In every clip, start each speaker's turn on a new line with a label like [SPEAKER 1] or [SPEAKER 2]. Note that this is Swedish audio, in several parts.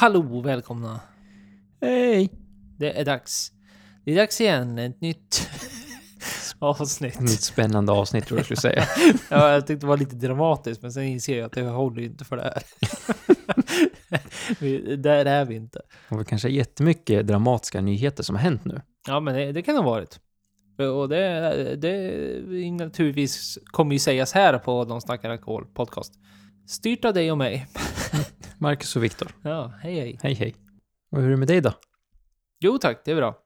[SPEAKER 1] Hallå, välkomna!
[SPEAKER 2] Hej!
[SPEAKER 1] Det är dags. Det är dags igen, ett nytt avsnitt.
[SPEAKER 2] Nytt spännande avsnitt tror jag skulle säga.
[SPEAKER 1] Ja, jag tyckte det var lite dramatiskt, men sen inser jag att det håller inte för det här. vi, där är vi inte.
[SPEAKER 2] Och vi kanske har jättemycket dramatiska nyheter som har hänt nu.
[SPEAKER 1] Ja, men det, det kan ha varit. Och det, det naturligtvis kommer ju sägas här på De snackar alkohol podcast. Styrt av dig och mig.
[SPEAKER 2] Marcus och Viktor.
[SPEAKER 1] Ja, hej hej.
[SPEAKER 2] Hej hej. Och hur är det med dig då?
[SPEAKER 1] Jo tack, det är bra.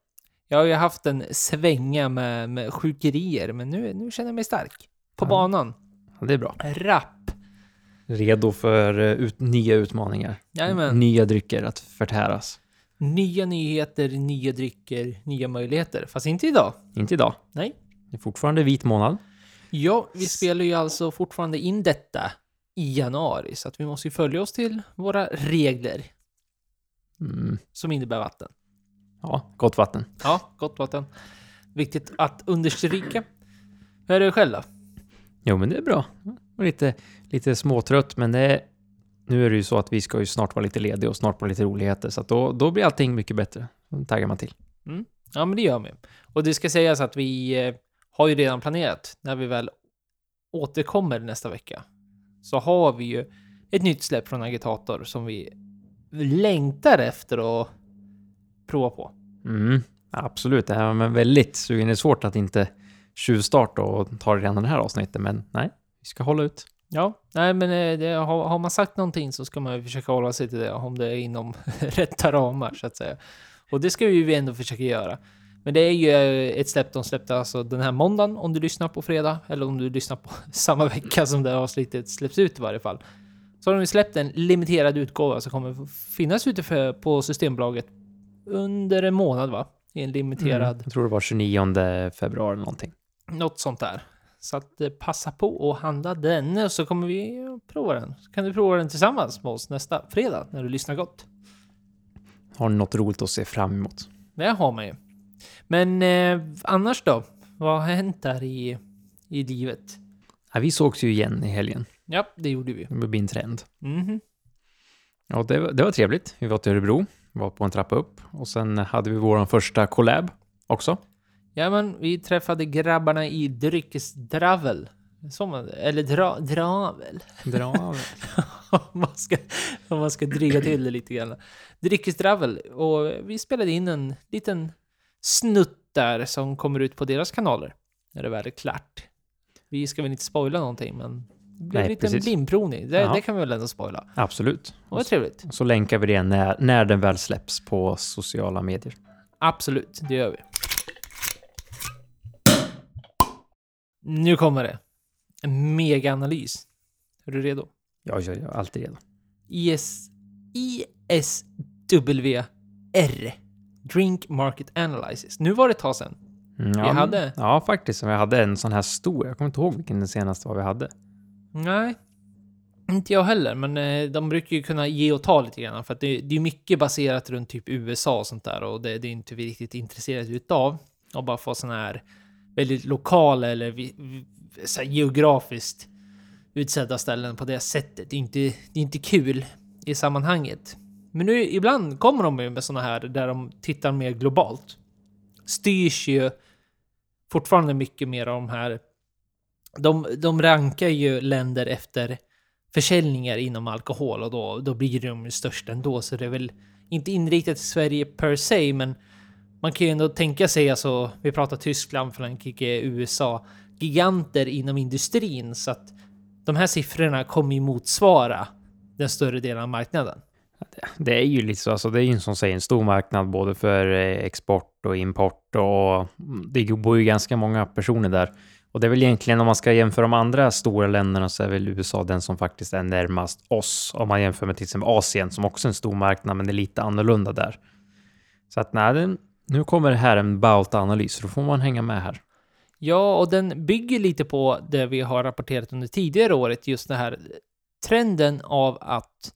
[SPEAKER 1] Jag har ju haft en svänga med, med sjukerier, men nu, nu känner jag mig stark. På
[SPEAKER 2] Ja.
[SPEAKER 1] banan.
[SPEAKER 2] Ja, det är bra.
[SPEAKER 1] Rapp.
[SPEAKER 2] Redo för eh, ut, nya utmaningar.
[SPEAKER 1] Jajamän.
[SPEAKER 2] Nya drycker att förtäras.
[SPEAKER 1] Nya nyheter, nya drycker, nya möjligheter. Fast inte idag.
[SPEAKER 2] Inte idag.
[SPEAKER 1] Nej.
[SPEAKER 2] Det är fortfarande vit månad.
[SPEAKER 1] Ja, vi spelar ju alltså fortfarande in detta i januari, så att vi måste ju följa oss till våra regler
[SPEAKER 2] Mm.
[SPEAKER 1] som innebär vatten.
[SPEAKER 2] Ja, gott vatten.
[SPEAKER 1] Ja, gott vatten. Viktigt att understryka. Hur är det själv då?
[SPEAKER 2] Jo, men det är bra. Lite, lite småtrött, men det är, nu är det ju så att vi ska ju snart vara lite lediga och snart vara lite roligheter, så att då, då blir allting mycket bättre. Då taggar man till.
[SPEAKER 1] Ja, men det gör vi. Och det ska sägas att vi eh, har ju redan planerat när vi väl återkommer nästa vecka. Så har vi ju ett nytt släpp från Agitator som vi längtar efter att prova på.
[SPEAKER 2] Mm, absolut, det här var väldigt sugen. Det är svårt att inte tjuvstarta och ta det redan det här avsnittet, men nej, vi ska hålla ut.
[SPEAKER 1] Ja, nej men eh, det, har, har man sagt någonting så ska man ju försöka hålla sig till det om det är inom rätta ramar så att säga. Och det ska vi ju ändå försöka göra. Men det är ju eh, ett släpp de släppte alltså den här måndagen om du lyssnar på fredag eller om du lyssnar på samma vecka som det här avsnittet släpps ut i varje fall. Så har de släppt en limiterad utgåva som kommer finnas ute på Systembolaget under en månad va? I en limiterad
[SPEAKER 2] Mm, jag tror det var 29 februari eller någonting.
[SPEAKER 1] något sånt där. Så att eh, passa på att handla den och så kommer vi prova den. Så kan du prova den tillsammans med oss nästa fredag när du lyssnar gott.
[SPEAKER 2] Har något roligt att se fram emot?
[SPEAKER 1] Det har man ju. Men eh, annars då? Vad har hänt där i, i livet?
[SPEAKER 2] Ja, vi sågs ju igen i helgen.
[SPEAKER 1] Ja, det gjorde vi.
[SPEAKER 2] Det blir en trend.
[SPEAKER 1] Mhm.
[SPEAKER 2] Ja, det, var- det var trevligt. Vi var till Örebro, var på en trappa upp och sen hade vi vår första collab också.
[SPEAKER 1] Ja, men vi träffade grabbarna i Dryckesdravel. Som, eller dra, dravel.
[SPEAKER 2] Bra.
[SPEAKER 1] om, man ska, om man ska dryga till det lite grann. Dryckesdravel. Och vi spelade in en liten snutt där som kommer ut på deras kanaler. När det väl är klart. Vi ska väl inte spoila någonting, men det blir
[SPEAKER 2] Nej,
[SPEAKER 1] en liten blindprovning. Det,
[SPEAKER 2] Ja.
[SPEAKER 1] det kan vi väl ändå spoila.
[SPEAKER 2] Absolut.
[SPEAKER 1] Det var trevligt.
[SPEAKER 2] Så länkar vi det när, när den väl släpps på sociala medier.
[SPEAKER 1] Absolut, det gör vi. Nu kommer det. En mega-analys. Är du redo?
[SPEAKER 2] Ja, jag är alltid redo.
[SPEAKER 1] IS, ISWR. Drink Market Analysis. Nu var det ett tag sedan.
[SPEAKER 2] Mm,
[SPEAKER 1] Vi
[SPEAKER 2] ja,
[SPEAKER 1] hade-
[SPEAKER 2] Ja, faktiskt. Vi hade en sån här stor. Jag kommer inte ihåg vilken den senaste var vi hade.
[SPEAKER 1] Nej, inte jag heller, men eh, de brukar ju kunna ge och ta lite grann för att det, det är mycket baserat runt typ USA och sånt där och det, det är inte vi riktigt intresserade utav. Och bara få såna här väldigt lokala eller vi, så geografiskt utsedda ställen på det sättet. Det är inte, det är inte kul i sammanhanget. Men nu ibland kommer de ju med såna här där de tittar mer globalt. Styrs ju fortfarande mycket mer av de här de, de rankar ju länder efter försäljningar inom alkohol och då, då blir de ju störst ändå. Så det är väl inte inriktat till Sverige per se, men man kan ju ändå tänka sig, alltså, vi pratar Tyskland, Frankrike, USA, giganter inom industrin. Så att de här siffrorna kommer ju motsvara den större delen av marknaden.
[SPEAKER 2] Det är ju lite så, alltså det är ju som säger en stor marknad både för eh, export och import och mm, det bor ju ganska många personer där. Och det är väl egentligen om man ska jämföra de andra stora länderna så är väl USA den som faktiskt är närmast oss. Om man jämför med till exempel Asien som också är en stor marknad men det är lite annorlunda där. Så att nej, nu kommer det här en Bauta-analys, så då får man hänga med här.
[SPEAKER 1] Ja, och den bygger lite på det vi har rapporterat under tidigare året, just den här trenden av att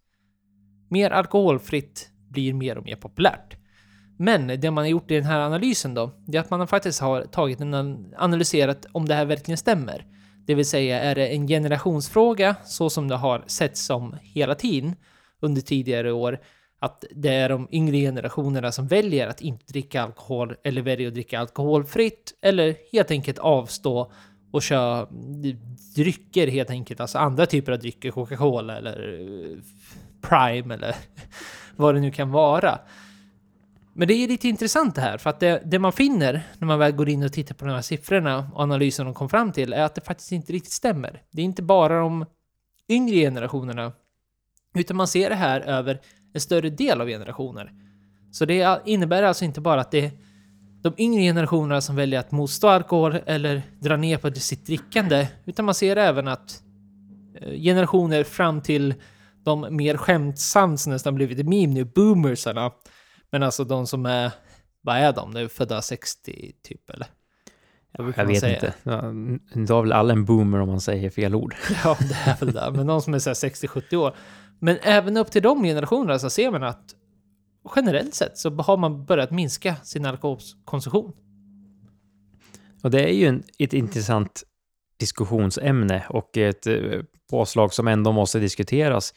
[SPEAKER 1] mer alkoholfritt blir mer och mer populärt. Men det man har gjort i den här analysen då, det är att man faktiskt har tagit en analyserat om det här verkligen stämmer. Det vill säga, är det en generationsfråga så som det har setts som hela tiden under tidigare år, att det är de yngre generationerna som väljer att inte dricka alkohol eller väljer att dricka alkoholfritt eller helt enkelt avstå och köra drycker helt enkelt, alltså andra typer av drycker, Coca-Cola eller eh, Prime eller vad det nu kan vara. Men det är lite intressant det här, för att det, det, man finner när man väl går in och tittar på de här siffrorna och analysen de kom fram till är att det faktiskt inte riktigt stämmer. Det är inte bara de yngre generationerna, utan man ser det här över en större del av generationer. Så det innebär alltså inte bara att det är de yngre generationerna som väljer att motstå alkohol eller dra ner på sitt drickande, utan man ser även att eh, generationer fram till de mer skämtsamt nästan blivit meme nu, boomersarna, men alltså de som är, vad är de? Är födda 60 typ eller?
[SPEAKER 2] Jag vet säga? inte. Ja, har väl alla en boomer om man säger fel ord.
[SPEAKER 1] Ja, det är väl det. Men de som är 60-70 år. Men även upp till de generationerna så ser man att generellt sett så har man börjat minska sin alkoholkonsumtion.
[SPEAKER 2] Och det är ju en, ett intressant diskussionsämne och ett eh, påslag som ändå måste diskuteras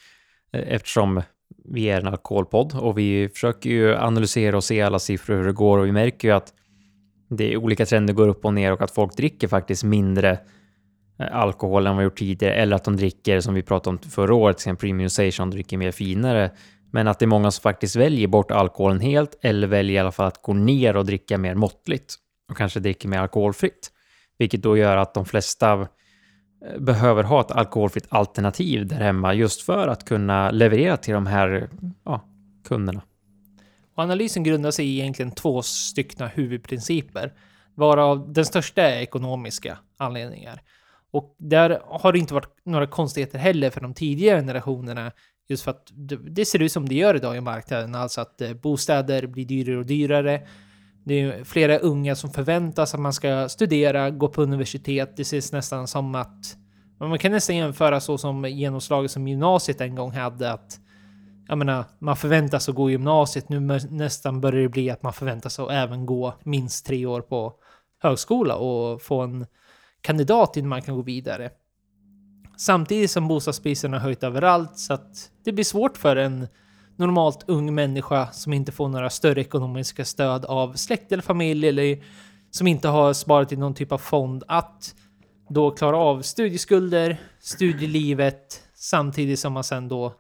[SPEAKER 2] Eh, eftersom vi är en alkoholpodd och vi försöker ju analysera och se alla siffror hur det går och vi märker ju att det är olika trender går upp och ner och att folk dricker faktiskt mindre eh, alkohol än vad gjort tidigare eller att de dricker som vi pratade om förra året, till premiumization, dricker mer finare. Men att det är många som faktiskt väljer bort alkoholen helt eller väljer i alla fall att gå ner och dricka mer måttligt och kanske dricker mer alkoholfritt. Vilket då gör att de flesta behöver ha ett alkoholfritt alternativ där hemma just för att kunna leverera till de här ja, kunderna.
[SPEAKER 1] Och analysen grundar sig i egentligen två styckna huvudprinciper, varav den största är ekonomiska anledningar. Och där har det inte varit några konstigheter heller för de tidigare generationerna, just för att det ser ut som det gör idag i marknaden, alltså att eh, bostäder blir dyrare och dyrare. Det är flera unga som förväntas att man ska studera, gå på universitet. Det ses nästan som att... Man kan nästan jämföra så som genomslaget som gymnasiet en gång hade att... Jag menar, man förväntas att gå gymnasiet. Nu nästan börjar det bli att man förväntas att även gå minst tre år på högskola och få en kandidat innan man kan gå vidare. Samtidigt som bostadspriserna har höjt överallt så att det blir svårt för en normalt ung människa som inte får några större ekonomiska stöd av släkt eller familj eller som inte har sparat i någon typ av fond att då klara av studieskulder, studielivet samtidigt som man sen då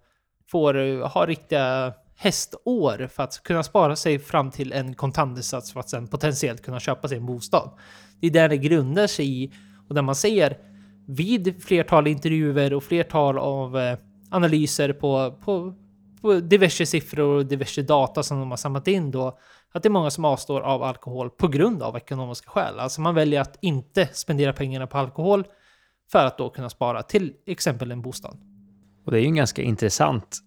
[SPEAKER 1] får eh, ha riktiga hästår för att kunna spara sig fram till en kontantinsats för att sen potentiellt kunna köpa sig en bostad. Det är där det grundar sig i och där man ser vid flertal intervjuer och flertal av eh, analyser på på diverse siffror och diverse data som de har samlat in då, att det är många som avstår av alkohol på grund av ekonomiska skäl. Alltså man väljer att inte spendera pengarna på alkohol för att då kunna spara till exempel en bostad.
[SPEAKER 2] Och det är ju en ganska intressant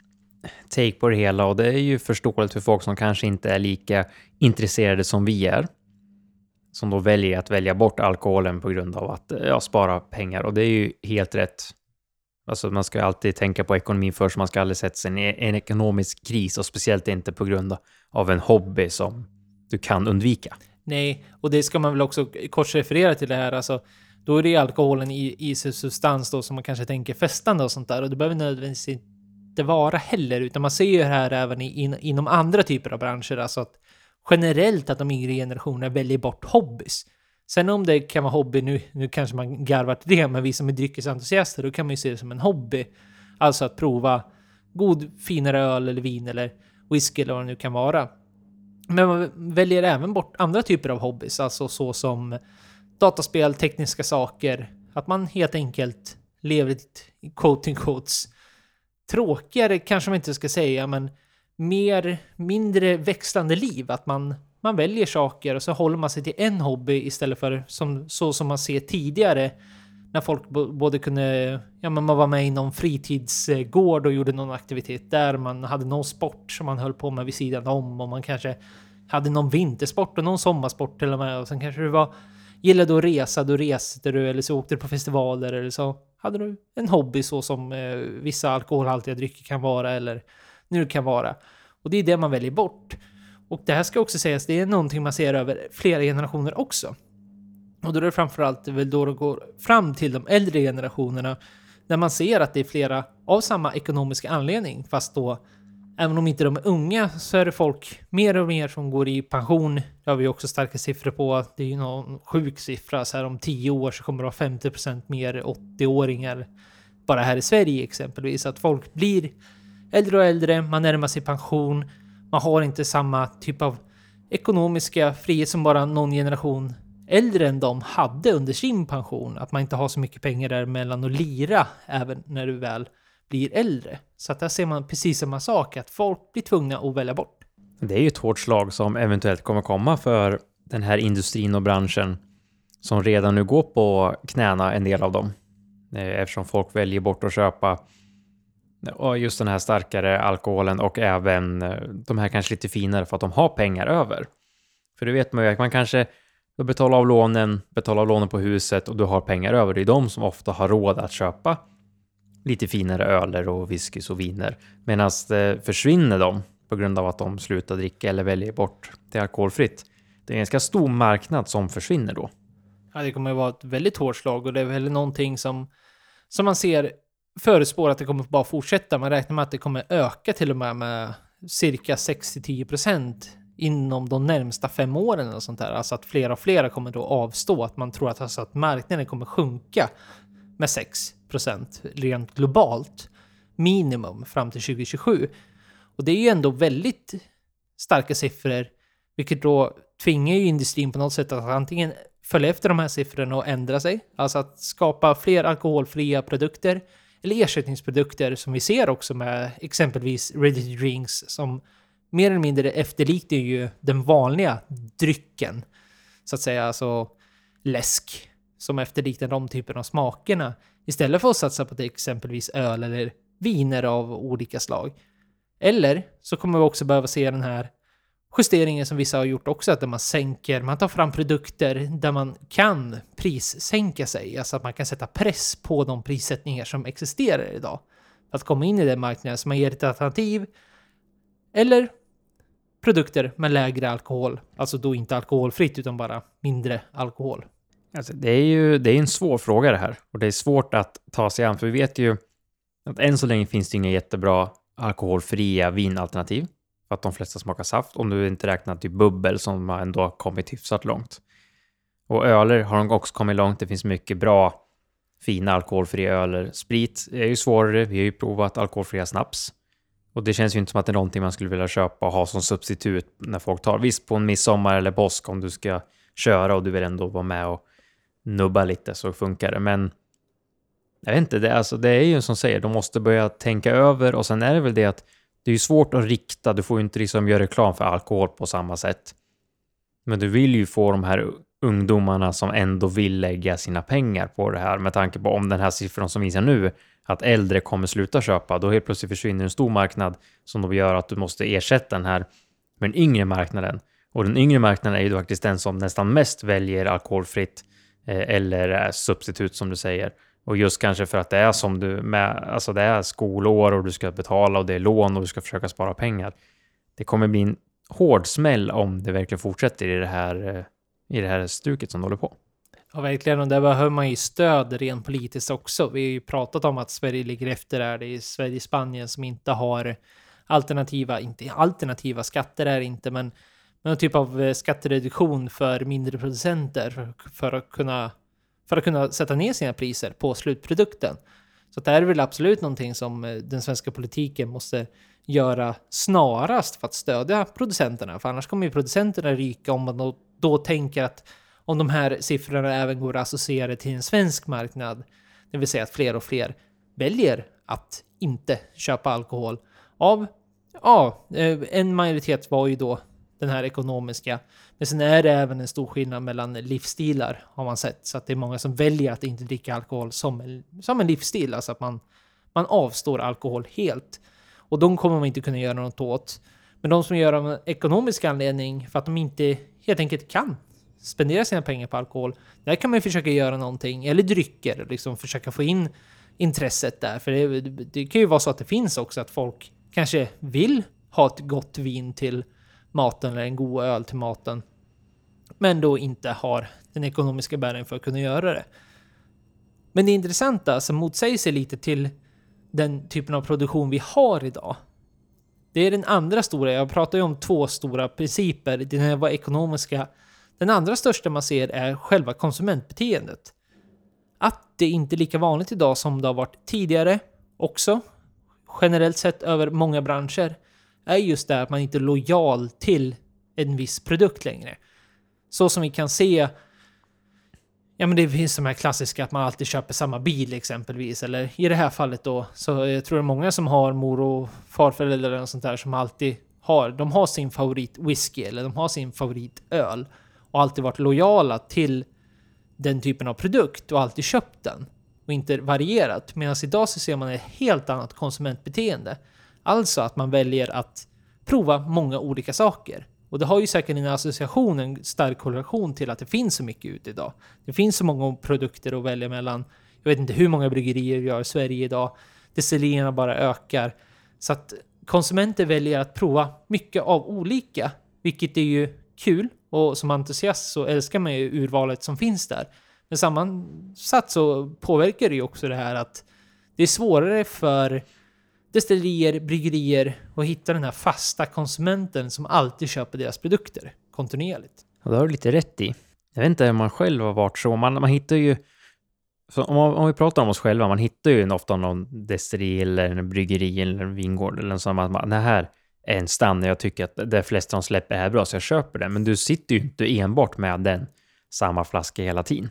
[SPEAKER 2] take på det hela och det är ju förståeligt för folk som kanske inte är lika intresserade som vi är. Som då väljer att välja bort alkoholen på grund av att ja, spara pengar och det är ju helt rätt. Alltså man ska alltid tänka på ekonomin först, man ska aldrig sätta sig i en ekonomisk kris och speciellt inte på grund av en hobby som du kan undvika.
[SPEAKER 1] Nej, och det ska man väl också kort referera till det här, alltså då är det alkoholen i, i substans då som man kanske tänker festande och sånt där och det behöver nödvändigtvis inte vara heller, utan man ser ju det här även i, in, inom andra typer av branscher, alltså att generellt att de yngre generationerna väljer bort hobbys. Sen om det kan vara hobby, nu, nu kanske man garvar till det, men vi som är dryckesentusiaster, då kan man ju se det som en hobby. Alltså att prova god, finare öl eller vin eller whisky eller vad det nu kan vara. Men man väljer även bort andra typer av hobbys, alltså så som dataspel, tekniska saker. Att man helt enkelt lever ett quoting quotes tråkigare kanske man inte ska säga, men mer, mindre växlande liv. Att man man väljer saker och så håller man sig till en hobby istället för som, så som man ser tidigare. När folk både kunde, ja men man var med i någon fritidsgård och gjorde någon aktivitet där. Man hade någon sport som man höll på med vid sidan om och man kanske hade någon vintersport och någon sommarsport till och med. Och sen kanske du var, gillade att resa, då reste du eller så åkte du på festivaler eller så hade du en hobby så som eh, vissa alkoholhaltiga drycker kan vara eller nu kan vara. Och det är det man väljer bort. Och det här ska också sägas, det är någonting man ser över flera generationer också. Och då är det framförallt väl då det går fram till de äldre generationerna, när man ser att det är flera av samma ekonomiska anledning, fast då även om inte de är unga så är det folk mer och mer som går i pension. Det har vi också starka siffror på. Det är ju någon sjuk siffra. Så här om tio år så kommer det vara 50% mer 80-åringar. Bara här i Sverige exempelvis. Att folk blir äldre och äldre, man närmar sig pension. Man har inte samma typ av ekonomiska frihet som bara någon generation äldre än de hade under sin pension. Att man inte har så mycket pengar däremellan att lira även när du väl blir äldre. Så att där ser man precis samma sak, att folk blir tvungna att välja bort.
[SPEAKER 2] Det är ju ett hårt slag som eventuellt kommer komma för den här industrin och branschen som redan nu går på knäna, en del av dem. Eh, eftersom folk väljer bort att köpa och just den här starkare alkoholen och även eh, de här kanske lite finare för att de har pengar över. För det vet man ju att man kanske betalar av lånen, betalar av lånen på huset och du har pengar över. Det är de som ofta har råd att köpa lite finare öler och whiskys och viner. Medan eh, försvinner de på grund av att de slutar dricka eller väljer bort det alkoholfritt. Det är en ganska stor marknad som försvinner då.
[SPEAKER 1] Ja, det kommer att vara ett väldigt hårt slag och det är väl någonting som, som man ser förutspår att det kommer bara fortsätta. Man räknar med att det kommer öka till och med med cirka 6-10% inom de närmsta fem åren och sånt där. Alltså att flera och flera kommer då avstå. Att man tror att, alltså att marknaden kommer sjunka med 6% rent globalt minimum fram till 2027. Och det är ju ändå väldigt starka siffror, vilket då tvingar ju industrin på något sätt att antingen följa efter de här siffrorna och ändra sig, alltså att skapa fler alkoholfria produkter eller ersättningsprodukter som vi ser också med exempelvis ready drinks som mer eller mindre efterliknar ju den vanliga drycken. Så att säga, alltså läsk som efterliknar de typerna av smakerna. Istället för att satsa på till exempelvis öl eller viner av olika slag. Eller så kommer vi också behöva se den här justeringen som vissa har gjort också, att man sänker, man tar fram produkter där man kan prissänka sig, alltså att man kan sätta press på de prissättningar som existerar idag. För att komma in i den marknaden, så man ger ett alternativ. Eller produkter med lägre alkohol, alltså då inte alkoholfritt utan bara mindre alkohol.
[SPEAKER 2] Alltså, det är ju det är en svår fråga det här och det är svårt att ta sig an, för vi vet ju att än så länge finns det inga jättebra alkoholfria vinalternativ för att de flesta smakar saft, om du inte räknar typ bubbel som ändå har kommit hyfsat långt. Och öler har de också kommit långt. Det finns mycket bra fina alkoholfria öler. Sprit är ju svårare. Vi har ju provat alkoholfria snaps. Och det känns ju inte som att det är någonting man skulle vilja köpa och ha som substitut när folk tar. Visst, på en midsommar eller påsk om du ska köra och du vill ändå vara med och nubba lite så funkar det. Men jag vet inte, det, alltså, det är ju som säger, de måste börja tänka över och sen är det väl det att det är ju svårt att rikta, du får ju inte liksom göra reklam för alkohol på samma sätt. Men du vill ju få de här ungdomarna som ändå vill lägga sina pengar på det här med tanke på om den här siffran som visar nu att äldre kommer sluta köpa, då helt plötsligt försvinner en stor marknad som då gör att du måste ersätta den här med den yngre marknaden. Och den yngre marknaden är ju faktiskt den som nästan mest väljer alkoholfritt eh, eller eh, substitut som du säger. Och just kanske för att det är som du med, alltså det är skolår och du ska betala och det är lån och du ska försöka spara pengar. Det kommer bli en hård smäll om det verkligen fortsätter i det här, eh, i det här stuket som du håller på.
[SPEAKER 1] Ja, verkligen. Och där behöver man ju stöd rent politiskt också. Vi har ju pratat om att Sverige ligger efter där. Det är Sverige och Spanien som inte har alternativa, inte alternativa skatter är inte, men, någon typ av eh, skattereduktion för mindre producenter för att kunna för att kunna sätta ner sina priser på slutprodukten. Så det här är väl absolut någonting som eh, den svenska politiken måste göra snarast för att stödja producenterna. För annars kommer ju producenterna ryka om man då, tänker att om de här siffrorna även går att associera till en svensk marknad, det vill säga att fler och fler väljer att inte köpa alkohol av, ja, eh, en majoritet var ju då den här ekonomiska. Men sen är det även en stor skillnad mellan livsstilar har man sett. Så att det är många som väljer att inte dricka alkohol som en, som en livsstil. Alltså att man, man avstår alkohol helt. Och de kommer man inte kunna göra något åt. Men de som gör av en ekonomisk anledning för att de inte helt enkelt kan spendera sina pengar på alkohol. Där kan man försöka göra någonting, eller drycker, liksom försöka få in intresset där. För det, det kan ju vara så att det finns också att folk kanske vill ha ett gott vin till maten eller en god öl till maten. Men då inte har den ekonomiska bäringen för att kunna göra det. Men det intressanta som motsäger sig lite till den typen av produktion vi har idag. Det är den andra stora. Jag pratar ju om två stora principer. Den här var ekonomiska. Den andra största man ser är själva konsumentbeteendet. Att det inte är lika vanligt idag som det har varit tidigare också, generellt sett över många branscher, är just det att man inte är lojal till en viss produkt längre. Så som vi kan se Ja men det finns de här klassiska att man alltid köper samma bil exempelvis. Eller i det här fallet då, så jag tror det är många som har mor och farföräldrar eller sånt där som alltid har, de har sin favorit whisky eller de har sin favoritöl. Och alltid varit lojala till den typen av produkt och alltid köpt den. Och inte varierat. Medan idag så ser man ett helt annat konsumentbeteende. Alltså att man väljer att prova många olika saker. Och det har ju säkert en association, en stark korrelation till att det finns så mycket ute idag. Det finns så många produkter att välja mellan. Jag vet inte hur många bryggerier vi har i Sverige idag. Destillerierna bara ökar. Så att konsumenter väljer att prova mycket av olika, vilket är ju kul. Och som entusiast så älskar man ju urvalet som finns där. Men sammansatt så påverkar det ju också det här att det är svårare för destillerier, bryggerier och hitta den här fasta konsumenten som alltid köper deras produkter kontinuerligt.
[SPEAKER 2] Ja, det har du lite rätt i. Jag vet inte om man själv har varit så. Man, man hittar ju... Om, om, vi pratar om oss själva, man hittar ju ofta någon destilleri eller en bryggeri eller en vingård eller något sånt. Man, det här är en stann jag tycker att de flesta de släpper är bra, så jag köper den. Men du sitter ju inte enbart med den samma flaska hela tiden.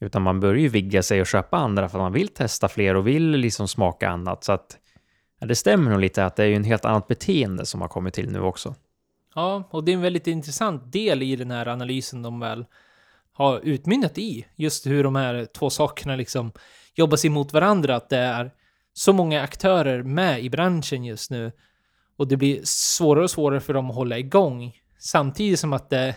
[SPEAKER 2] Utan man börjar ju vigga sig och köpa andra för att man vill testa fler och vill liksom smaka annat. Så att Ja, det stämmer nog lite att det är ju en helt annat beteende som har kommit till nu också.
[SPEAKER 1] Ja, och det är en väldigt intressant del i den här analysen de väl har utmynnat i. Just hur de här två sakerna liksom jobbas emot varandra. Att det är så många aktörer med i branschen just nu. Och det blir svårare och svårare för dem att hålla igång. Samtidigt som att det...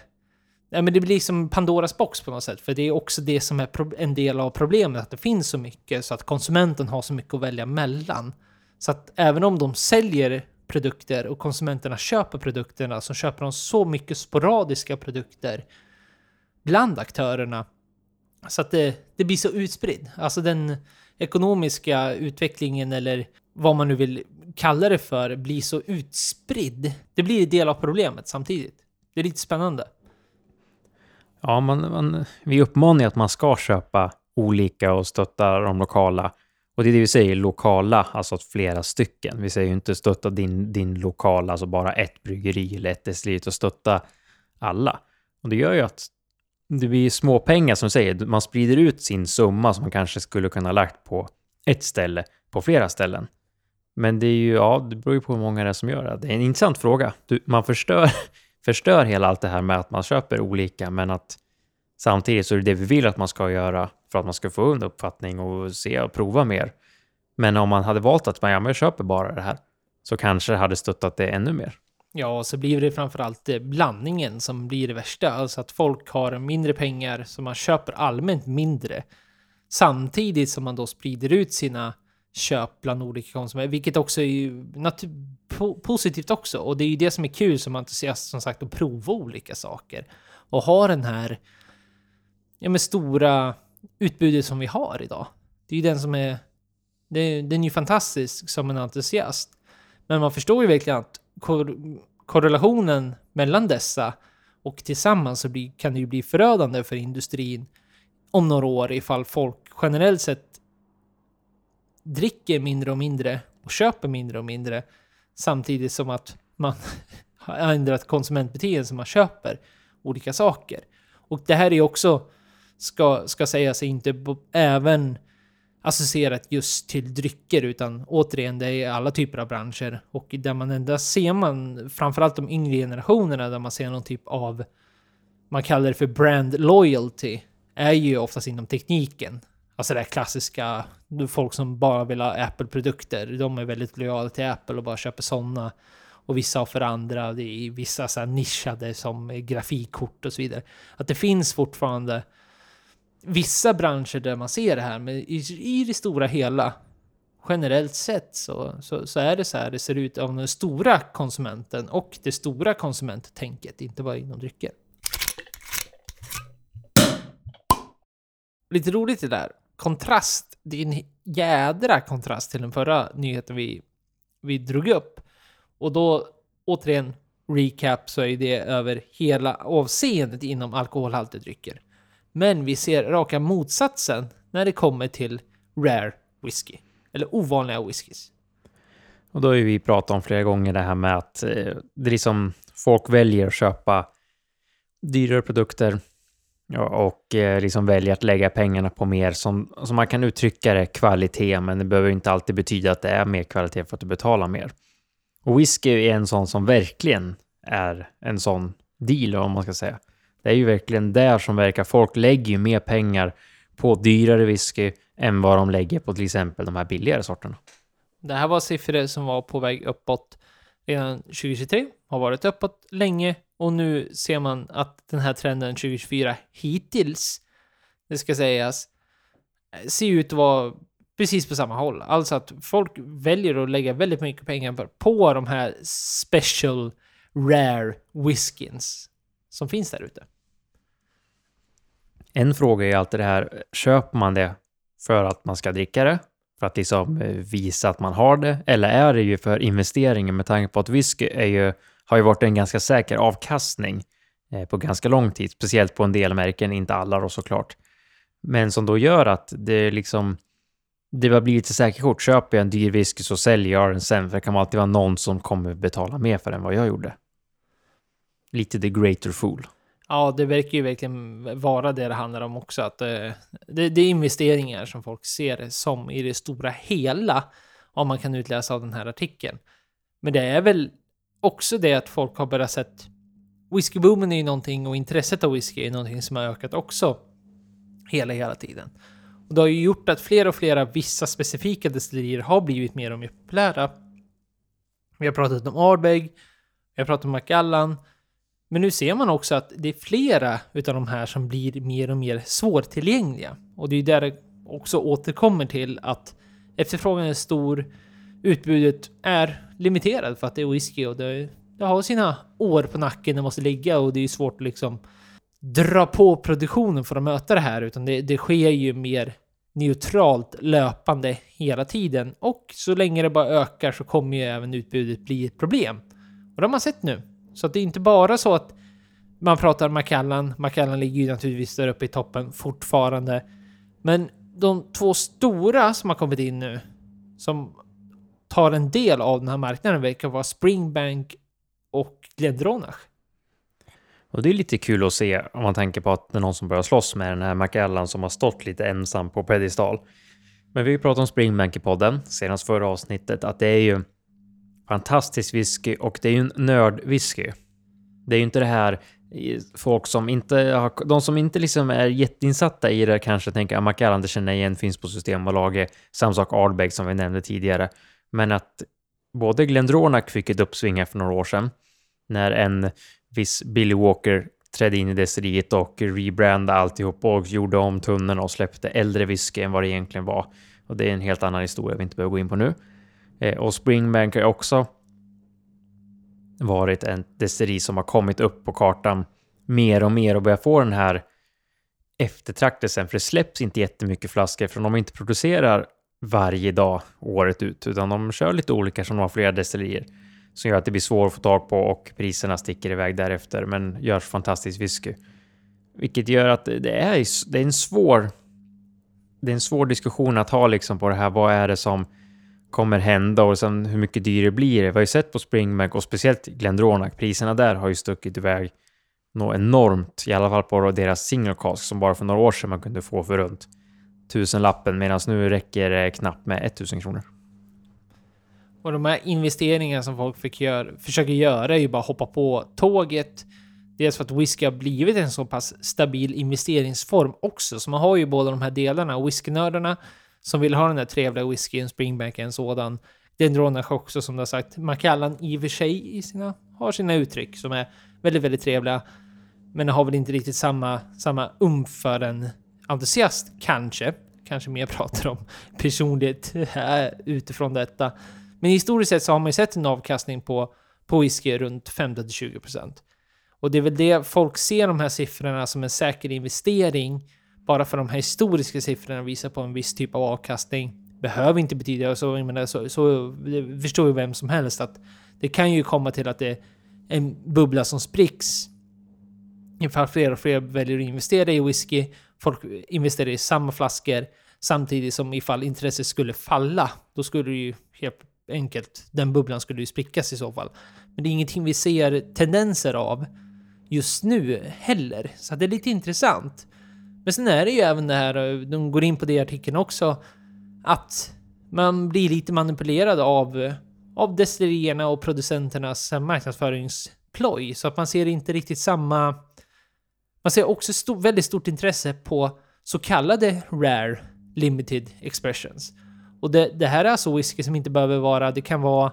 [SPEAKER 1] Ja, men det blir som Pandoras box på något sätt. För det är också det som är en del av problemet. Att det finns så mycket så att konsumenten har så mycket att välja mellan. Så att även om de säljer produkter och konsumenterna köper produkterna så köper de så mycket sporadiska produkter bland aktörerna så att det, det blir så utspridd. Alltså den ekonomiska utvecklingen eller vad man nu vill kalla det för blir så utspridd. Det blir en del av problemet samtidigt. Det är lite spännande.
[SPEAKER 2] Ja, man, man, vi uppmanar ju att man ska köpa olika och stötta de lokala och det är det vi säger, lokala, alltså flera stycken. Vi säger ju inte stötta din, din lokala, alltså bara ett bryggeri eller ett destilleri, utan stötta alla. Och det gör ju att det blir små pengar som säger, man sprider ut sin summa som man kanske skulle kunna lagt på ett ställe, på flera ställen. Men det är ju, ja, det beror ju på hur många det är som gör det. Det är en intressant fråga. Du, man förstör, förstör hela allt det här med att man köper olika, men att samtidigt så är det det vi vill att man ska göra för att man ska få en uppfattning och se och prova mer. Men om man hade valt att man, ja, men jag köper bara det här, så kanske det hade stöttat det ännu mer.
[SPEAKER 1] Ja, och så blir det framförallt eh, blandningen som blir det värsta. Alltså att folk har mindre pengar, så man köper allmänt mindre. Samtidigt som man då sprider ut sina köp bland olika konsumenter, vilket också är po positivt också. Och det är ju det som är kul som entusiast, som sagt, att prova olika saker. Och ha den här, ja med stora utbudet som vi har idag. Det är ju den som är... Det, den är ju fantastisk som en entusiast. Men man förstår ju verkligen att kor korrelationen mellan dessa och tillsammans så blir, kan det ju bli förödande för industrin om några år ifall folk generellt sett dricker mindre och mindre och köper mindre och mindre samtidigt som att man har ändrat konsumentbeteende så man köper olika saker. Och det här är också ska, ska sägas inte även associerat just till drycker utan återigen det är alla typer av branscher och där man endast ser man framförallt de yngre generationerna där man ser någon typ av man kallar det för brand loyalty är ju oftast inom tekniken. Alltså det klassiska, folk som bara vill ha Apple-produkter, de är väldigt lojala till Apple och bara köper sådana. Och vissa har för andra, det är vissa så nischade som grafikkort och så vidare. Att det finns fortfarande vissa branscher där man ser det här, men i, i det stora hela generellt sett så, så, så, är det så här det ser ut av den stora konsumenten och det stora konsumenttänket, inte bara inom drycker. Lite roligt det där. Kontrast, det är en jädra kontrast till den förra nyheten vi, vi drog upp. Och då, återigen, recap, så är det över hela avseendet inom alkoholhaltiga drycker. Men vi ser raka motsatsen när det kommer till rare whisky. Eller ovanliga whiskys.
[SPEAKER 2] Och då har ju vi pratat om flera gånger det här med att eh, det är liksom folk väljer att köpa dyrare produkter och eh, liksom väljer att lägga pengarna på mer som, som man kan uttrycka det kvalitet, men det behöver inte alltid betyda att det är mer kvalitet för att du betalar mer. Och whisky är en sån som verkligen är en sån deal, om man ska säga. Det är ju verkligen där som verkar. Folk lägger ju mer pengar på dyrare whisky än vad de lägger på till exempel de här billigare sorterna.
[SPEAKER 1] Det här var siffror som var på väg uppåt redan 2023, har varit uppåt länge och nu ser man att den här trenden 2024 hittills, det ska sägas, ser ut att vara precis på samma håll. Alltså att folk väljer att lägga väldigt mycket pengar på de här special rare whiskins som finns där ute.
[SPEAKER 2] En fråga är alltid det här, köper man det för att man ska dricka det? För att liksom eh, visa att man har det? Eller är det ju för investeringen med tanke på att whisky är ju, har ju varit en ganska säker avkastning eh, på ganska lång tid, speciellt på en del märken, inte alla då såklart. Men som då gör att det liksom det har blivit ett kort, Köper jag en dyr whisky så säljer jag den sen, för det kan alltid vara någon som kommer betala mer för den än vad jag gjorde. Lite the greater fool.
[SPEAKER 1] Ja, det verkar ju verkligen vara det det handlar om också. Att eh, det, det, är investeringar som folk ser som i det stora hela, om man kan utläsa av den här artikeln. Men det är väl också det att folk har börjat sett whiskyboomen är ju någonting och intresset av whisky är någonting som har ökat också hela, hela tiden. Och det har ju gjort att fler och flera vissa specifika destillerier har blivit mer och mer populära. Vi har pratat om Ardbeg, vi har pratat om Macallan, men nu ser man också att det är flera utav de här som blir mer och mer svårtillgängliga. Och det är där det också återkommer till att efterfrågan är stor, utbudet är limiterat för att det är whisky och det, det har sina år på nacken det måste ligga och det är svårt att liksom dra på produktionen för att möta det här, utan det, det sker ju mer neutralt löpande hela tiden. Och så länge det bara ökar så kommer ju även utbudet bli ett problem. Och det har man sett nu. Så att det är inte bara så att man pratar Macallan. Macallan ligger ju naturligtvis där uppe i toppen fortfarande. Men de två stora som har kommit in nu, som tar en del av den här marknaden, verkar vara Springbank och Glendronach.
[SPEAKER 2] Och det är lite kul att se om man tänker på att det är någon som börjar slåss med den här Macallan som har stått lite ensam på pedestal. Men vi pratade om Springbank i podden senast förra avsnittet, att det är ju fantastisk whisky och det är ju en nördwhisky. Det är ju inte det här folk som inte har, de som inte liksom är jätteinsatta i det kanske tänker att Macallan, det känner igen, finns på Systembolaget. Samma sak Ardbeg som vi nämnde tidigare. Men att både Glendronach fick ett uppsving för några år sedan när en viss Billy Walker trädde in i destilleriet och rebrandade alltihop och gjorde om tunnorna och släppte äldre whisky än vad det egentligen var. Och det är en helt annan historia vi inte behöver gå in på nu. Eh, och Springbank har också varit en destilleri som har kommit upp på kartan mer och mer och börjar få den här eftertraktelsen. För det släpps inte jättemycket flaskor från de inte producerar varje dag året ut, utan de kör lite olika som de har flera destillerier som gör att det blir svårt att få tag på och priserna sticker iväg därefter, men görs fantastisk whisky. Vilket gör att det är, det är en svår det är en svår diskussion att ha liksom på det här. Vad är det som kommer hända och sen hur mycket dyrare blir det? Vi har ju sett på Springbank och speciellt Glendronac, priserna där har ju stuckit iväg något enormt, i alla fall på deras single cask som bara för några år sedan man kunde få för runt tusenlappen medan nu räcker det knappt med 1000 kronor.
[SPEAKER 1] Och de här investeringarna som folk fick gör, försöker göra är ju bara hoppa på tåget. Dels för att whisky har blivit en så pass stabil investeringsform också. Så man har ju båda de här delarna. Whiskynördarna som vill ha den där trevliga whiskyn, Springbank är en sådan. Dendronach också som du har sagt. Macallan i och för sig i sina, har sina uttryck som är väldigt, väldigt trevliga. Men har väl inte riktigt samma, samma umf för en entusiast, kanske. Kanske mer pratar om personligt utifrån detta. Men historiskt sett så har man ju sett en avkastning på, på whisky runt 15-20%. Och det är väl det folk ser de här siffrorna som en säker investering. Bara för de här historiska siffrorna visar på en viss typ av avkastning. Behöver inte betyda, alltså, så, menar, så, så förstår ju vem som helst att Det kan ju komma till att det är en bubbla som spricks ifall fler och fler väljer att investera i whisky. Folk investerar i samma flaskor samtidigt som ifall intresset skulle falla, då skulle det ju helt enkelt, den bubblan skulle ju sprickas i så fall. Men det är ingenting vi ser tendenser av just nu heller, så det är lite intressant. Men sen är det ju även det här, eh, de går in på det i artikeln också, att man blir lite manipulerad av, eh, av destillerierna och producenternas marknadsföringsploj. Så att man ser inte riktigt samma... Man ser också stor, väldigt stort intresse på så kallade rare limited expressions. Och det, det här är alltså whisky som inte behöver vara, det kan vara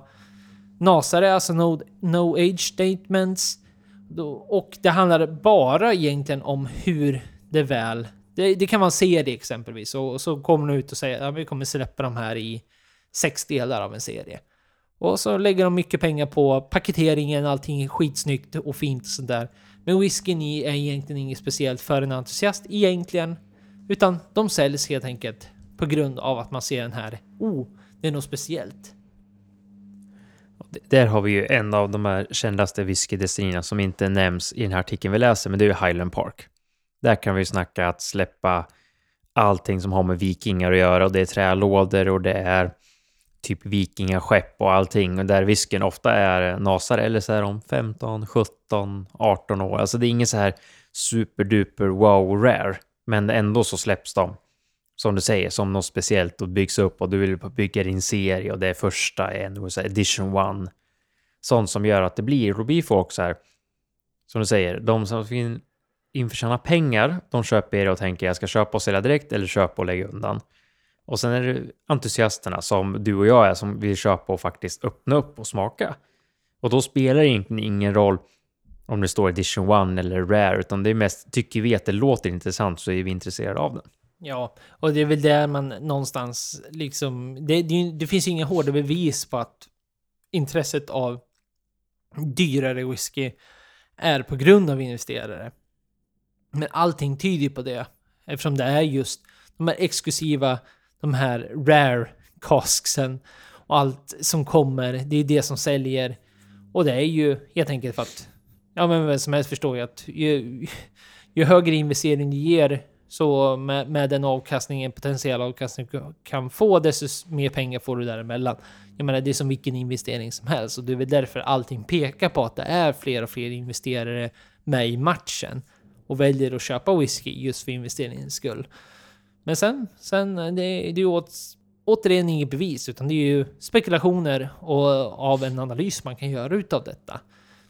[SPEAKER 1] nasare, alltså no, no age statements. Och det handlar bara egentligen om hur det väl... Det, det kan vara en serie exempelvis och, så kommer de ut och säger att ja, vi kommer släppa de här i sex delar av en serie. Och så lägger de mycket pengar på paketeringen, allting är skitsnyggt och fint och sådär. Men whiskyn i är egentligen inget speciellt för en entusiast egentligen. Utan de säljs helt enkelt på grund av att man ser den här, oh, det är något speciellt.
[SPEAKER 2] Där har vi ju en av de här kändaste whiskydestinierna som inte nämns i den här artikeln vi läser, men det är ju Highland Park. Där kan vi snacka att släppa allting som har med vikingar att göra och det är trälådor och det är typ vikingaskepp och allting och där Visken ofta är nasare eller så är de 15, 17, 18 år. Alltså det är inget så här superduper wow rare, men ändå så släpps de som du säger, som något speciellt och byggs upp och du vill bygga din serie och det är första en edition one. Sånt som gör att det blir, då blir folk så här, som du säger, de som införtjäna pengar, de köper er och tänker jag ska köpa och sälja direkt eller köpa och lägga undan. Och sen är det entusiasterna som du och jag är som vill köpa och faktiskt öppna upp och smaka. Och då spelar det egentligen ingen roll om det står edition 1 eller rare, utan det är mest, tycker vi att det låter intressant så är vi intresserade av den.
[SPEAKER 1] Ja, och det är väl där man någonstans liksom... Det, det, det finns ju inga hårda bevis på att intresset av dyrare whisky är på grund av investerare. Men allting tyder på det. Eftersom det är just de här exklusiva, de här rare casksen och allt som kommer. Det är det som säljer. Och det är ju helt enkelt för att, ja men vem som helst förstår ju att ju, ju högre investering du ger så med, med den avkastningen, potentiell avkastning du kan få, desto mer pengar får du däremellan. Jag menar, det är som vilken investering som helst och det är väl därför allting pekar på att det är fler och fler investerare med i matchen och väljer att köpa whisky just för investeringens skull. Men sen, sen eh, det, det är ju åt, återigen inget bevis, utan det är ju spekulationer och av en analys man kan göra utav detta.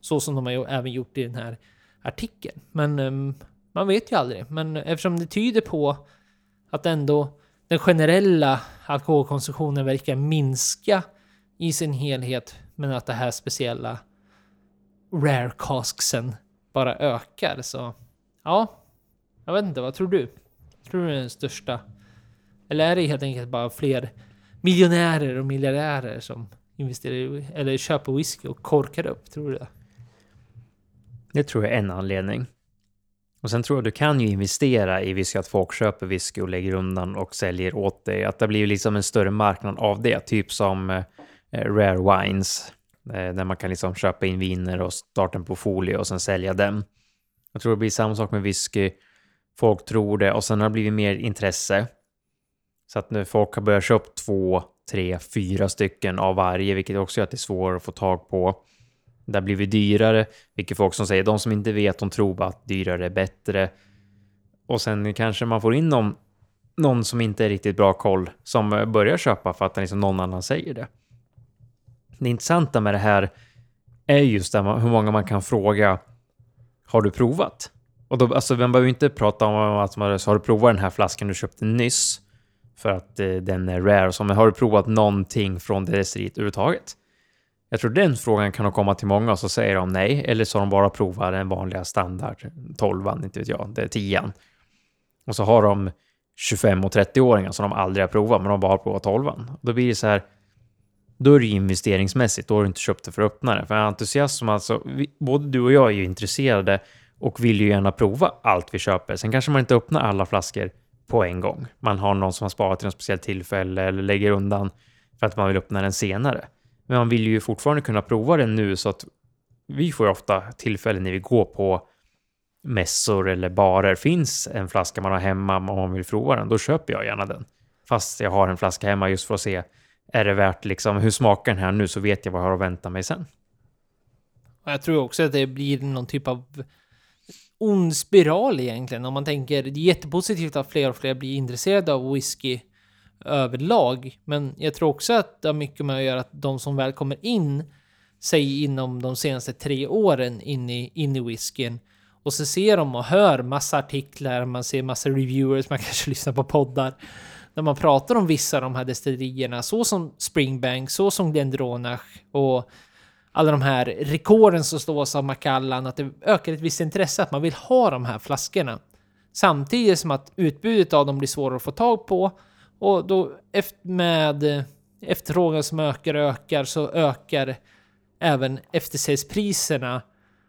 [SPEAKER 1] Så som de har ju även gjort i den här artikeln. Men um, man vet ju aldrig. Men eftersom det tyder på att ändå den generella alkoholkonsumtionen verkar minska i sin helhet, men att det här speciella rare casksen bara ökar. Så ja, jag vet inte, vad tror du? Tror du det är den största? Eller är det helt enkelt bara fler miljonärer och miljardärer som investerar i, eller köper whisky och korkar upp? Tror du det?
[SPEAKER 2] Det tror jag är en anledning. Och sen tror jag du kan ju investera i whisky, att folk köper whisky och lägger undan och säljer åt dig. Att det blir liksom en större marknad av det, typ som eh, Rare Wines. Eh, där man kan liksom köpa in viner och starta en portfolio och sen sälja dem. Jag tror det blir samma sak med whisky. Folk tror det och sen har det blivit mer intresse. Så att nu folk har börjat köpa två, tre, fyra stycken av varje, vilket också gör att det är svårare att få tag på. Det har blivit dyrare, vilket folk som säger, de som inte vet, de tror bara att dyrare är bättre. Och sen kanske man får in någon, någon som inte är riktigt bra koll, som börjar köpa för att liksom någon annan säger det. Det intressanta med det här är just det, hur många man kan fråga, har du provat? Och då, alltså, man behöver inte prata om att alltså, man har du provat den här flaskan du köpte nyss? För att eh, den är rare. Och så, men har du provat någonting från det destilleriet överhuvudtaget? Jag tror den frågan kan nog komma till många och så säger de nej, eller så har de bara provat den vanliga standard 12 inte vet jag, det är 10 Och så har de 25 och 30-åringar som de aldrig har provat, men de bara har provat 12 Då blir det så här, då är det ju investeringsmässigt, då har du inte köpt det för att öppna det. För entusiasm, alltså, vi, både du och jag är ju intresserade och vill ju gärna prova allt vi köper. Sen kanske man inte öppnar alla flaskor på en gång. Man har någon som har sparat till något speciellt tillfälle eller lägger undan för att man vill öppna den senare. Men man vill ju fortfarande kunna prova den nu så att vi får ju ofta tillfällen när vi går på mässor eller barer. Finns en flaska man har hemma och man vill prova den, då köper jag gärna den. Fast jag har en flaska hemma just för att se, är det värt liksom, hur smakar den här nu så vet jag vad jag har att vänta mig sen.
[SPEAKER 1] Jag tror också att det blir någon typ av ond spiral egentligen. Om man tänker, det är jättepositivt att fler och fler blir intresserade av whisky överlag. Men jag tror också att det har mycket med att göra att de som väl kommer in, säg inom de senaste tre åren in i, in i whiskyn, och så ser de och hör massa artiklar, man ser massa reviewers, man kanske lyssnar på poddar, när man pratar om vissa av de här destillerierna, så som Springbank, så som Glendronach och alla de här rekorden som slås av Macallan, att det ökar ett visst intresse att man vill ha de här flaskorna. Samtidigt som att utbudet av dem blir svårare att få tag på och då med efterfrågan som ökar och ökar så ökar även eftersäljspriserna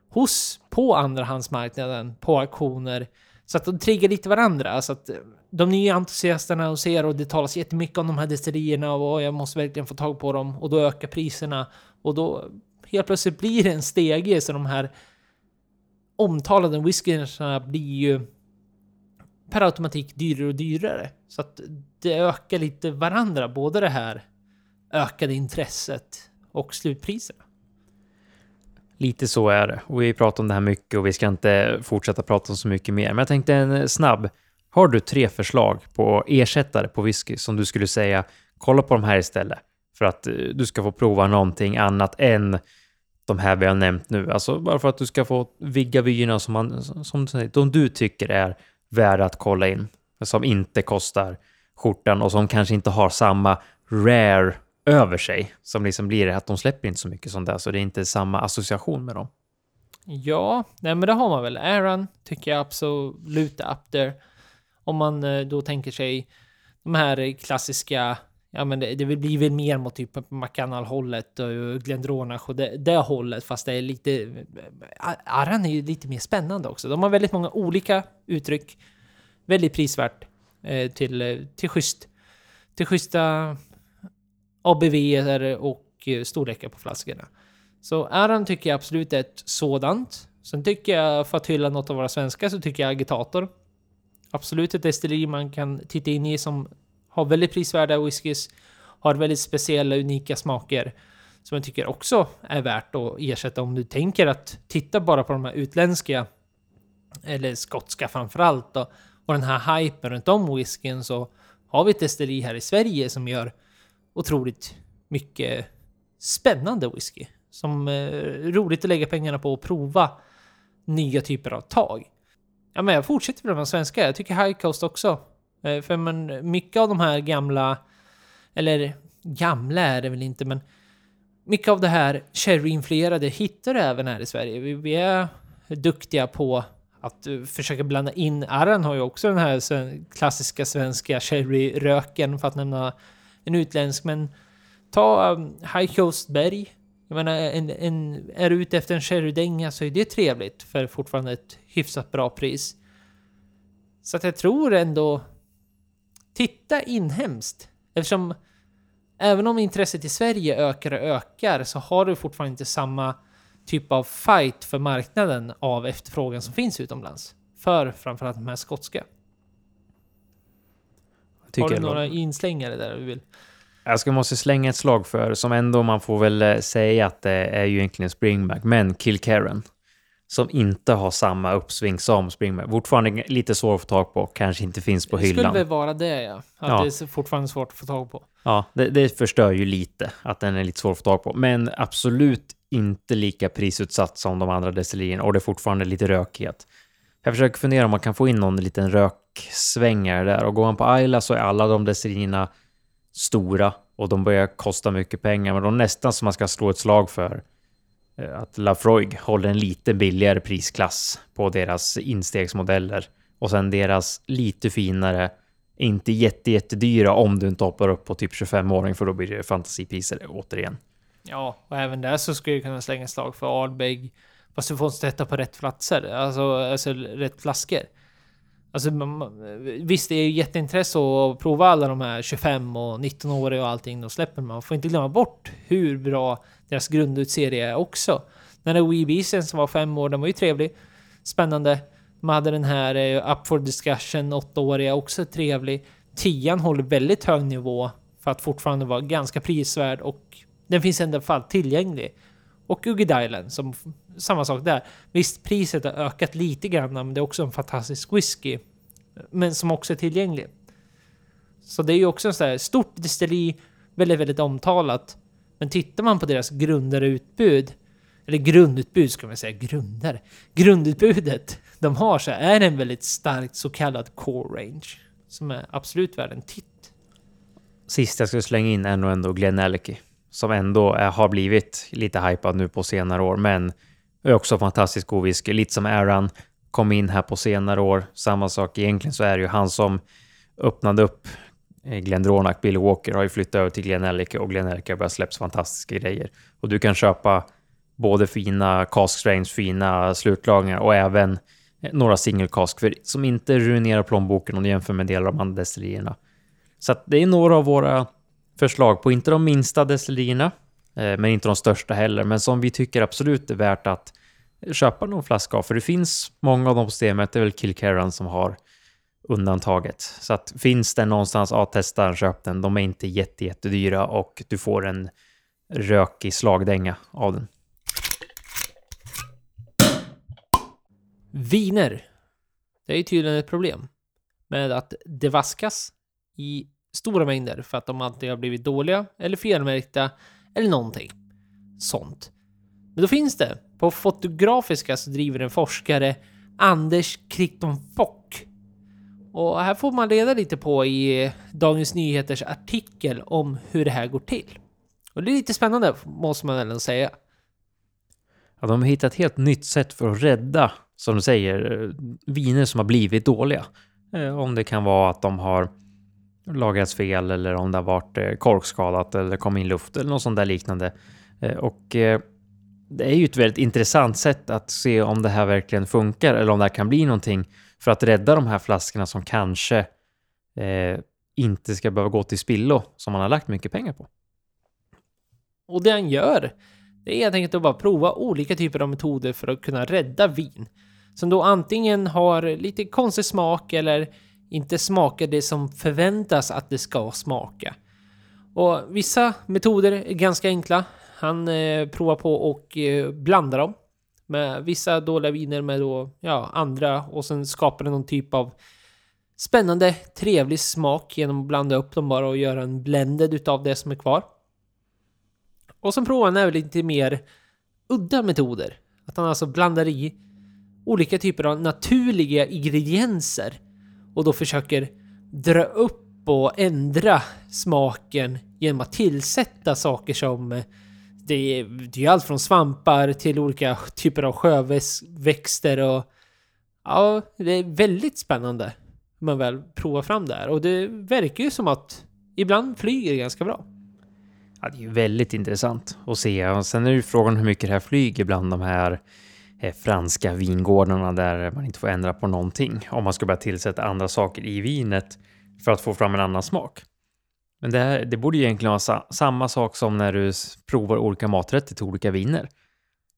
[SPEAKER 1] hos på andrahandsmarknaden på auktioner så att de triggar lite varandra. Så att eh, de nya entusiasterna och ser och det talas jättemycket om de här destillerierna och jag måste verkligen få tag på dem och då ökar priserna och då helt plötsligt blir det en stege så de här omtalade whiskyerna blir ju per automatik dyrare och dyrare. Så att det ökar lite varandra, både det här ökade intresset och slutpriserna.
[SPEAKER 2] Lite så är det. Och vi pratar om det här mycket och vi ska inte fortsätta prata om så mycket mer. Men jag tänkte en eh, snabb. Har du tre förslag på ersättare på whisky som du skulle säga kolla på de här istället? För att eh, du ska få prova någonting annat än de här vi har nämnt nu. Alltså bara för att du ska få vigga vyerna som, man, som de du tycker är värda att kolla in. Som inte kostar skjortan och som kanske inte har samma rare över sig. Som liksom blir det att de släpper inte så mycket sånt där, så det är inte samma association med dem.
[SPEAKER 1] Ja, nej men det har man väl. Aaron tycker jag absolut är up there. Om man eh, då tänker sig de här klassiska ja men det, det blir väl mer mot typ McCannal-hållet och Glendronach och det, det hållet fast det är lite... Eh, Aran är ju lite mer spännande också. De har väldigt många olika uttryck. Väldigt prisvärt eh, till, till schysst. Till schyssta ABV och eh, storlekar på flaskorna. Så Aran tycker jag absolut är ett sådant. Sen tycker jag, för att hylla något av våra svenska, så tycker jag Agitator. Absolut ett destilleri man kan titta in i som har väldigt prisvärda whiskys, har väldigt speciella, unika smaker som jag tycker också är värt att ersätta om du tänker att titta bara på de här utländska, eller skotska framförallt då, och den här hypen runt om whiskyn så har vi ett destilleri här i Sverige som gör otroligt mycket spännande whisky. Som är roligt att lägga pengarna på och prova nya typer av tag. Ja, men jag fortsätter med de svenska. Jag tycker High Coast också eh, för men mycket av de här gamla, eller gamla är det väl inte, men mycket av det här cherry-influerade hittar du även här i Sverige. Vi, vi är duktiga på att eh, försöka blanda in. Arran har ju också den här klassiska svenska cherry-röken för att nämna en utländsk, men ta um, High Coast Berg. Jag menar, en, en, är du ute efter en sherrydänga så är det trevligt för fortfarande ett hyfsat bra pris. Så att jag tror ändå titta inhemskt. Eftersom även om intresset i Sverige ökar och ökar så har du fortfarande inte samma typ av fight för marknaden av efterfrågan som finns utomlands. För framförallt de här skotska. Har du några inslängare där du vill?
[SPEAKER 2] Jag ska måste slänga ett slag för, som ändå man får väl eh, säga att det är ju egentligen Springback, men Kilkerran som inte har samma uppsving som Springman. Fortfarande lite svår att få tag på, kanske inte finns på hyllan. Det
[SPEAKER 1] skulle väl vara det ja. Att ja. det är fortfarande svårt att få tag på.
[SPEAKER 2] Ja, det, det förstör ju lite att den är lite svår att få tag på. Men absolut inte lika prisutsatt som de andra destillerierna och det är fortfarande lite rökighet. Jag försöker fundera om man kan få in någon liten röksvängare där och går man på Ayla så är alla de decilinerna stora och de börjar kosta mycket pengar, men de nästan som man ska slå ett slag för eh, att Lafroig håller en lite billigare prisklass på deras instegsmodeller och sen deras lite finare, inte jätte, jättedyra om du inte hoppar upp på typ 25-åring för då blir det fantasipriser återigen.
[SPEAKER 1] Ja, och även där så skulle jag kunna slänga slag för Ardbeg. Fast du får inte sätta på rätt platser, alltså, alltså rätt flaskor. Alltså, visst, det är jätteintresse att prova alla de här 25 och 19-åriga och allting de släpper. Man får inte glömma bort hur bra deras grundutserie är också. Den där Weebeesen som var fem år, den var ju trevlig. Spännande. Man hade den här eh, Up for Discussion, åttaåriga, också trevlig. Tian håller väldigt hög nivå för att fortfarande vara ganska prisvärd och den finns i alla fall tillgänglig. Och Ugged Island, som samma sak där. Visst, priset har ökat lite grann, men det är också en fantastisk whisky. Men som också är tillgänglig. Så det är ju också en sån här stort destilleri, väldigt, väldigt omtalat. Men tittar man på deras grundare utbud, eller grundutbud ska man säga, grundare. Grundutbudet de har så är det en väldigt starkt så kallad core range. Som är absolut värd en titt.
[SPEAKER 2] Sist jag skulle slänga in är nog ändå Glenn Elke som ändå är, har blivit lite hypad nu på senare år, men är också fantastiskt god whisky. Lite som Aaron kom in här på senare år. Samma sak egentligen så är det ju han som öppnade upp eh, Glendronach, Billy Walker har ju flyttat över till Glenellica och Glenellica har börjat släppa fantastiska grejer. Och du kan köpa både fina cask strains, fina slutlagringar och även eh, några single cask som inte ruinerar plånboken om du jämför med delar av de andra destillerierna. Så att det är några av våra förslag på inte de minsta destillerierna, Eh, men inte de största heller, men som vi tycker absolut är värt att köpa någon flaska av. För det finns många av de på systemet, det är väl Kilkerran som har undantaget. Så att finns det någonstans, ja testa den, köp den. De är inte jätte, jättedyra och du får en rökig slagdänga av den.
[SPEAKER 1] Viner. Det är ju tydligen ett problem med att det vaskas i stora mängder för att de antingen har blivit dåliga eller felmärkta eller någonting sånt. Men då finns det. På Fotografiska så driver en forskare Anders Crichton Fock. Och här får man reda lite på i Dagens Nyheters artikel om hur det här går till. Och det är lite spännande måste man ändå säga.
[SPEAKER 2] Ja, de har hittat ett helt nytt sätt för att rädda, som du säger, eh, viner som har blivit dåliga. Eh, om det kan vara att de har lagrats fel eller om det har varit eh, korkskadat eller kom in luft eller något sånt där liknande. Eh, och eh, det är ju ett väldigt intressant sätt att se om det här verkligen funkar eller om det här kan bli någonting för att rädda de här flaskorna som kanske eh, inte ska behöva gå till spillo som man har lagt mycket pengar på.
[SPEAKER 1] Och det han gör, det är helt enkelt att bara prova olika typer av metoder för att kunna rädda vin. Som då antingen har lite konstig smak eller inte smakar det som förväntas att det ska smaka. Och vissa metoder är ganska enkla. Han eh, provar på och eh, blanda dem med vissa dåliga viner med då, ja, andra och sen skapar det någon typ av spännande, trevlig smak genom att blanda upp dem bara och göra en blended utav det som är kvar. Och sen provar han även lite mer udda metoder. Att han alltså blandar i olika typer av naturliga ingredienser och då försöker dra upp och ändra smaken genom att tillsätta saker som eh, det är, det är allt från svampar till olika typer av sjöväxter och ja, det är väldigt spännande när man väl provar fram det här och det verkar ju som att ibland flyger det ganska bra.
[SPEAKER 2] Ja, det är ju väldigt intressant att se och sen är ju frågan hur mycket det här flyger bland de här Eh, franska vingårdarna där man inte får ändra på någonting om man ska börja tillsätta andra saker i vinet för att få fram en annan smak. Men det, här, det borde egentligen vara sa, samma sak som när du provar olika maträtter till olika viner.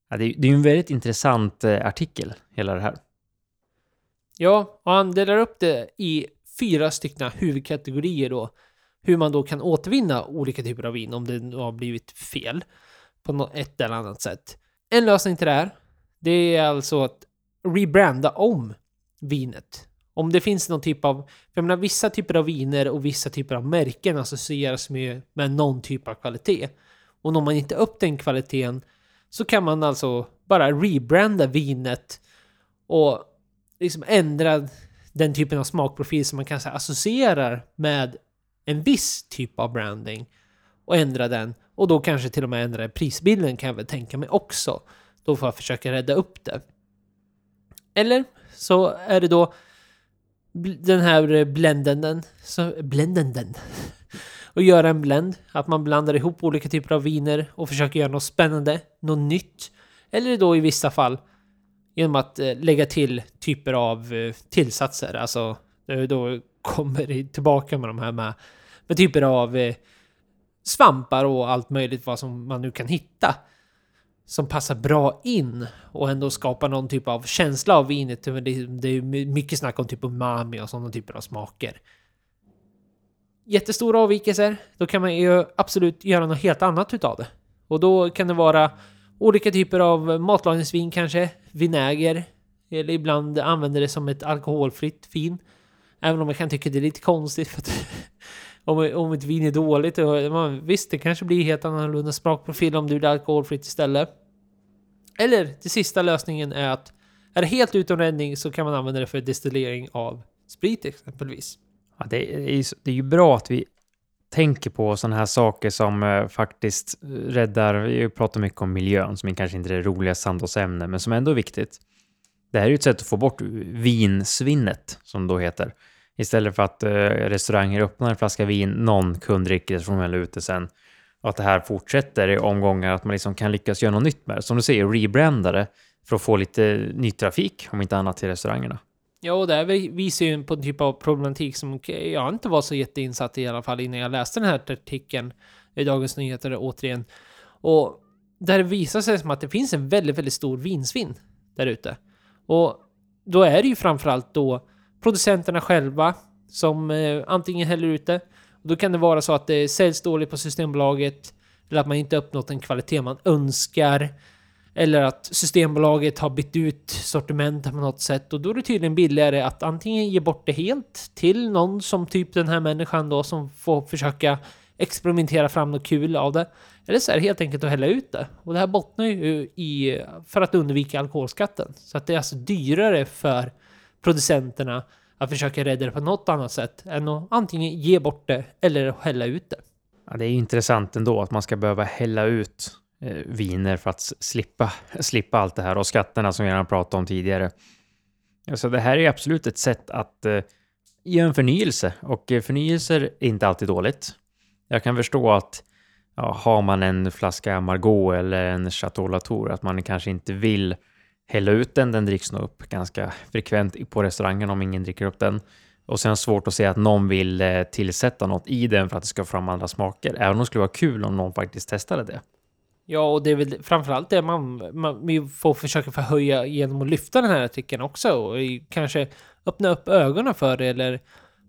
[SPEAKER 2] Ja, det, det är ju en väldigt intressant eh, artikel, hela det här.
[SPEAKER 1] Ja, och han delar upp det i fyra stycken huvudkategorier då. Hur man då kan återvinna olika typer av vin om det har blivit fel på ett eller annat sätt. En lösning till det här det är alltså att rebranda om vinet. Om det finns någon typ av, för jag menar vissa typer av viner och vissa typer av märken associeras med, med någon typ av kvalitet. Och når man inte upp den kvaliteten så kan man alltså bara rebranda vinet och liksom ändra den typen av smakprofil som man kanske associerar med en viss typ av branding och ändra den och då kanske till och med ändra prisbilden kan jag väl tänka mig också. Då får jag försöka rädda upp det. Eller så är det då den här bländenden, så, bländenden. och göra en blend. Att man blandar ihop olika typer av viner och försöker göra något spännande, något nytt. Eller då i vissa fall genom att eh, lägga till typer av eh, tillsatser. Alltså, då kommer det tillbaka med de här med, med typer av eh, svampar och allt möjligt vad som man nu kan hitta. Som passar bra in och ändå skapar någon typ av känsla av vinet. Det, det är mycket snack om typ umami och sådana typer av smaker. Jättestora avvikelser, då kan man ju absolut göra något helt annat utav det. Och då kan det vara olika typer av matlagningsvin kanske, vinäger, eller ibland använder det som ett alkoholfritt vin. Även om jag kan tycka det är lite konstigt för att om, om ett vin är dåligt, man, visst det kanske blir helt annorlunda smakprofil om du vill alkoholfritt istället. Eller den sista lösningen är att är det helt utom räddning så kan man använda det för destillering av sprit exempelvis.
[SPEAKER 2] Ja, det, är, ju- det är ju bra att vi tänker på sådana här saker som eh, faktiskt eh, räddar, vi pratar mycket om miljön som är kanske inte är det roligaste samtalsämnet men som ändå är viktigt. Det här är ju ett sätt att få bort vinsvinnet, som det då heter. Istället för att eh, restauranger öppnar en flaska vin, någon kund dricker det, så får man hälla ut det sen. Och att det här fortsätter i omgångar, att man liksom kan lyckas göra något nytt med det. Som du säger, rebranda det för att få lite ny trafik, om inte annat, till restaurangerna.
[SPEAKER 1] Ja, och det här visar ju på en typ av problematik som jag inte var så jätteinsatt i i alla fall innan jag läste den här artikeln i Dagens Nyheter återigen. Och där det visar sig som att det finns en väldigt, väldigt stor vinsvinn där ute. Och då är det ju framförallt då producenterna själva som eh, antingen häller ut det. Och då kan det vara så att det säljs dåligt på Systembolaget eller att man inte uppnått den kvalitet man önskar. Eller att Systembolaget har bytt ut sortimentet på något sätt och då är det tydligen billigare att antingen ge bort det helt till någon som typ den här människan då som får försöka experimentera fram något kul av det. Eller så är det helt enkelt att hälla ut det. Och det här bottnar ju i för att undvika alkoholskatten. Så att det är alltså dyrare för producenterna att försöka rädda det på något annat sätt än att antingen ge bort det eller hälla ut det.
[SPEAKER 2] Ja, det är intressant ändå att man ska behöva hälla ut eh, viner för att slippa, slippa allt det här och skatterna som vi redan pratade om tidigare. Alltså det här är absolut ett sätt att eh, göra en förnyelse och eh, förnyelser är inte alltid dåligt. Jag kan förstå att ja, har man en flaska Margaux eller en Chateau Latour att man kanske inte vill hälla ut den. Den dricks nog upp ganska frekvent på restaurangen om ingen dricker upp den. Och sen svårt att se att någon vill eh, tillsätta något i den för att det ska få fram andra smaker. Även om det skulle vara kul om någon faktiskt testade det.
[SPEAKER 1] Ja, och det är väl framförallt det man, man vi får försöka förhöja genom att lyfta den här artikeln också och kanske öppna upp ögonen för det eller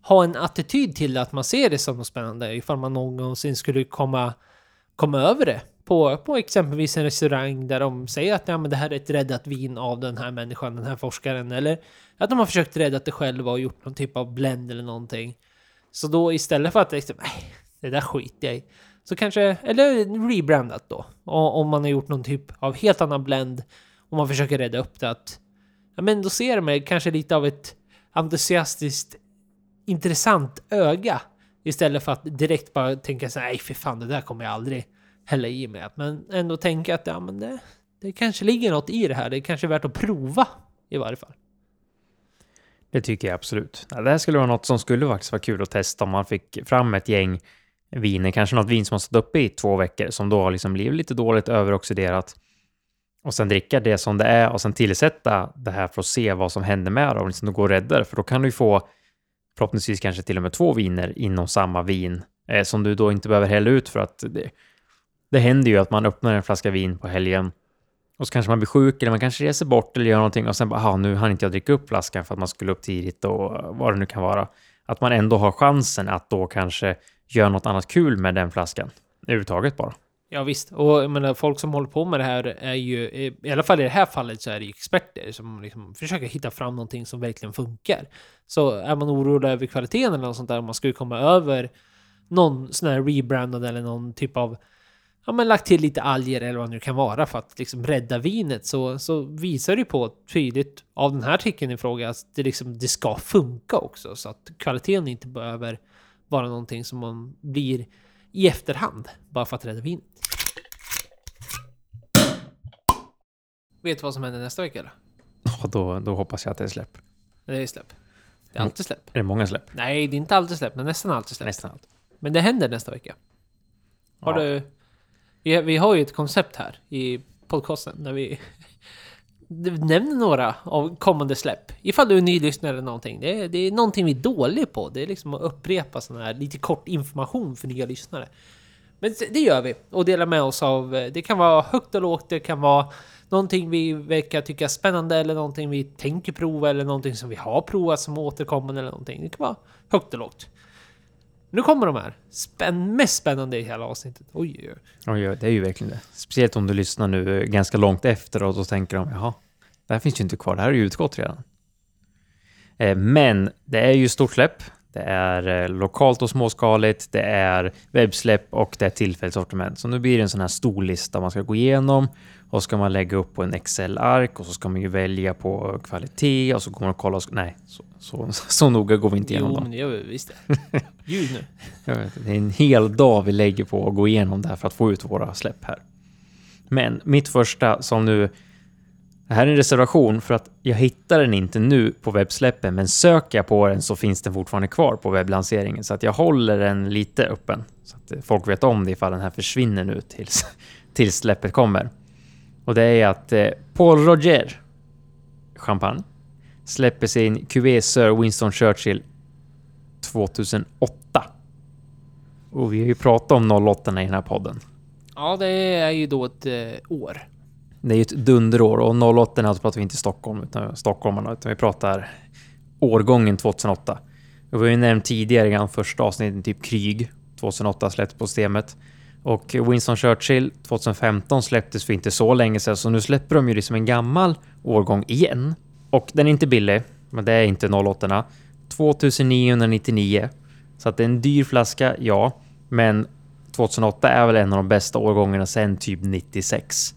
[SPEAKER 1] ha en attityd till att man ser det som något spännande ifall man någonsin skulle komma, komma över det på, på exempelvis en restaurang där de säger att ja, men det här är ett räddat vin av den här människan, den här forskaren eller att de har försökt rädda det själva och gjort någon typ av blend eller någonting. Så då istället för att liksom, nej, det där skiter jag i. Så kanske, eller rebrandat då. Och, om man har gjort någon typ av helt annan blend och man försöker rädda upp det att ja, men då ser man kanske lite av ett entusiastiskt intressant öga istället för att direkt bara tänka så här, nej för fan det där kommer jag aldrig hälla i mig. Men ändå tänka att ja men det, det kanske ligger något i det här. Det är kanske värt att prova i varje fall.
[SPEAKER 2] Det tycker jag absolut. Det här skulle vara något som skulle faktiskt vara kul att testa om man fick fram ett gäng viner, kanske något vin som har stått uppe i två veckor som då har liksom blivit lite dåligt överoxiderat. Och sen dricka det som det är och sen tillsätta det här för att se vad som händer med det och liksom gå och rädda det. För då kan du ju få förhoppningsvis kanske till och med två viner inom samma vin eh, som du då inte behöver hälla ut för att det, det händer ju att man öppnar en flaska vin på helgen och så kanske man blir sjuk eller man kanske reser bort eller gör någonting och sen bara, ah, nu hann inte jag dricka upp flaskan för att man skulle upp tidigt och vad det nu kan vara. Att man ändå har chansen att då kanske göra något annat kul med den flaskan. Överhuvudtaget bara.
[SPEAKER 1] Ja visst, och jag menar, folk som håller på med det här är ju, i alla fall i det här fallet så är det ju experter som liksom försöker hitta fram någonting som verkligen funkar. Så är man orolig över kvaliteten eller något sånt där, om man skulle komma över någon sån här rebrandad eller någon typ av ja men lagt till lite alger eller vad det nu kan vara för att liksom rädda vinet så, så visar det ju på tydligt av den här artikeln i fråga att det liksom det ska funka också så att kvaliteten inte behöver vara någonting som man blir i efterhand bara för att rädda vinet. Vet du vad som händer nästa vecka eller?
[SPEAKER 2] Och då, då hoppas jag att det är släpp.
[SPEAKER 1] Det är släpp. Det är alltid släpp.
[SPEAKER 2] Är det många släpp?
[SPEAKER 1] Nej, det är inte alltid släpp, men nästan alltid släpp.
[SPEAKER 2] Nästan allt.
[SPEAKER 1] Men det händer nästa vecka. Har
[SPEAKER 2] Ja.
[SPEAKER 1] du... Vi, vi har ju ett koncept här i podcasten där vi nämner några av kommande släpp. Ifall du är ny lyssnare eller någonting. Det är, det är någonting vi är dåliga på. Det är liksom att upprepa sån här lite kort information för nya lyssnare. Men det gör vi och delar med oss av. Eh, det kan vara högt och lågt. Det kan vara någonting vi verkar tycka är spännande eller någonting vi tänker prova eller någonting som vi har provat som återkommande eller någonting. Det kan vara högt och lågt. Nu kommer de här. Spänn, mest spännande i hela avsnittet. Oj, oj,
[SPEAKER 2] oj. det är ju verkligen det. Speciellt om du lyssnar nu eh, ganska långt efter och då tänker de jaha, det här finns ju inte kvar. Det här har ju utgått redan. Eh, men det är ju stort släpp. Det är eh, lokalt och småskaligt. Det är webbsläpp och det är tillfälligt sortiment. Så nu blir det en sån här stor lista man ska gå igenom och ska man lägga upp på en Excel-ark och så ska man ju välja på eh, kvalitet och så går man och kollar. Och nej, så, så, så noga går vi inte igenom
[SPEAKER 1] jo, dem. Jo, men jag visste. Ljud nu.
[SPEAKER 2] Jag vet, det är en hel dag vi lägger på att gå igenom det här för att få ut våra släpp här. Men mitt första som nu det här är en reservation för att jag hittar den inte nu på webbsläppen, men söker jag på den så finns den fortfarande kvar på webblanseringen. Så att jag håller den lite öppen så att folk vet om det ifall den här försvinner nu tills, tills släppet kommer. Och det är att eh, Paul Roger champagne släpper sin Cuvée Sir Winston Churchill 2008. Och vi har ju pratat om 08 i den här podden.
[SPEAKER 1] Ja, det är ju då ett eh, år.
[SPEAKER 2] Det är ju ett dunderår och 08 alltså pratar vi inte Stockholm, utan stockholmarna, utan vi pratar årgången 2008. Vi har ju nämnt tidigare i första avsnittet, typ Krig 2008 släpptes på systemet. Och Winston Churchill 2015 släpptes för inte så länge sedan, så nu släpper de ju det som en gammal årgång igen. Och den är inte billig, men det är inte 08 2999. Så att det är en dyr flaska, ja. Men 2008 är väl en av de bästa årgångarna sen typ 96.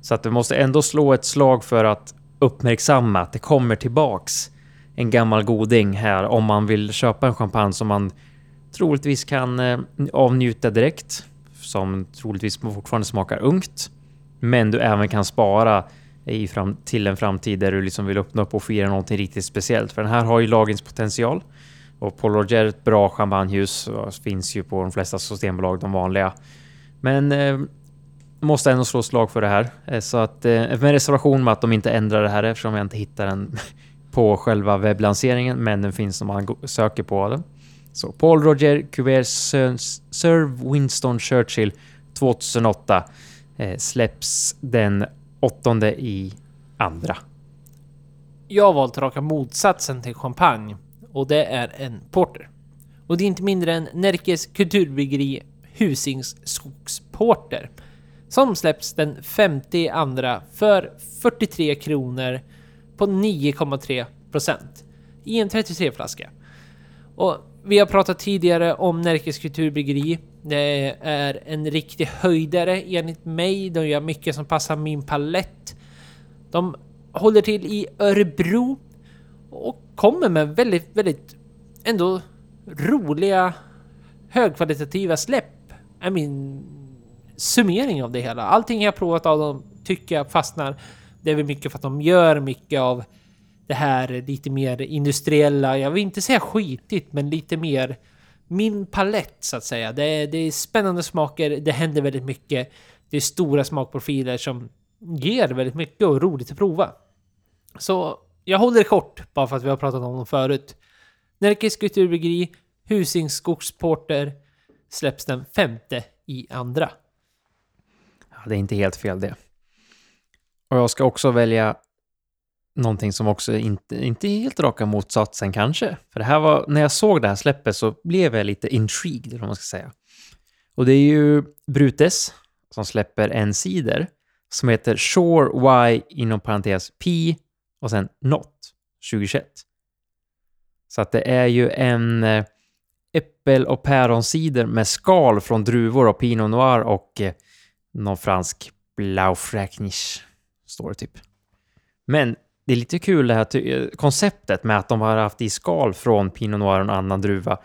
[SPEAKER 2] Så att vi måste ändå slå ett slag för att uppmärksamma att det kommer tillbaks en gammal goding här om man vill köpa en champagne som man troligtvis kan eh, avnjuta direkt, som troligtvis fortfarande smakar ungt, men du även kan spara i fram, till en framtid där du liksom vill öppna upp och fira någonting riktigt speciellt. För den här har ju lagringspotential och Paul Roger ett bra champagnehus finns ju på de flesta systembolag, de vanliga. Men eh, måste ändå slå slag för det här. Eh, så att, eh, med reservation med att de inte ändrar det här eftersom jag inte hittar den på själva webblanseringen, men den finns om man söker på den. Så Paul Roger Cuvert Sir Winston Churchill 2008 eh, släpps den åttonde i andra.
[SPEAKER 1] Jag har valt raka motsatsen till champagne och det är en porter. Och det är inte mindre än Närkes kulturbryggeri Husings Skogsporter som släpps den 50 andra för 43 kronor på 9,3 procent i en 33 flaska. Och vi har pratat tidigare om Närkes Kulturbryggeri. Det är en riktig höjdare enligt mig. De gör mycket som passar min palett. De håller till i Örebro och kommer med väldigt, väldigt ändå roliga högkvalitativa släpp. Är min summering av det hela. Allting jag provat av dem tycker jag fastnar. Det är väl mycket för att de gör mycket av det här lite mer industriella, jag vill inte säga skitigt, men lite mer min palett så att säga. Det är, det är spännande smaker, det händer väldigt mycket. Det är stora smakprofiler som ger väldigt mycket och roligt att prova. Så jag håller det kort, bara för att vi har pratat om dem förut. Närkes Kulturbryggeri, Husings Skogsporter släpps den femte i andra.
[SPEAKER 2] Ja, det är inte helt fel det. Och jag ska också välja någonting som också inte, inte är helt raka motsatsen kanske. För det här var, när jag såg det här släppet så blev jag lite intrigued, eller vad man ska säga. Och det är ju Brutes som släpper en cider som heter Shore Y inom parentes P och sen Not 2021. Så att det är ju en eh, äppel och päronsider med skal från druvor och Pinot Noir och eh, någon fransk blaufräknisch, står det typ. Men det är lite kul det här konceptet med att de har haft i skal från Pinot Noir och en annan druva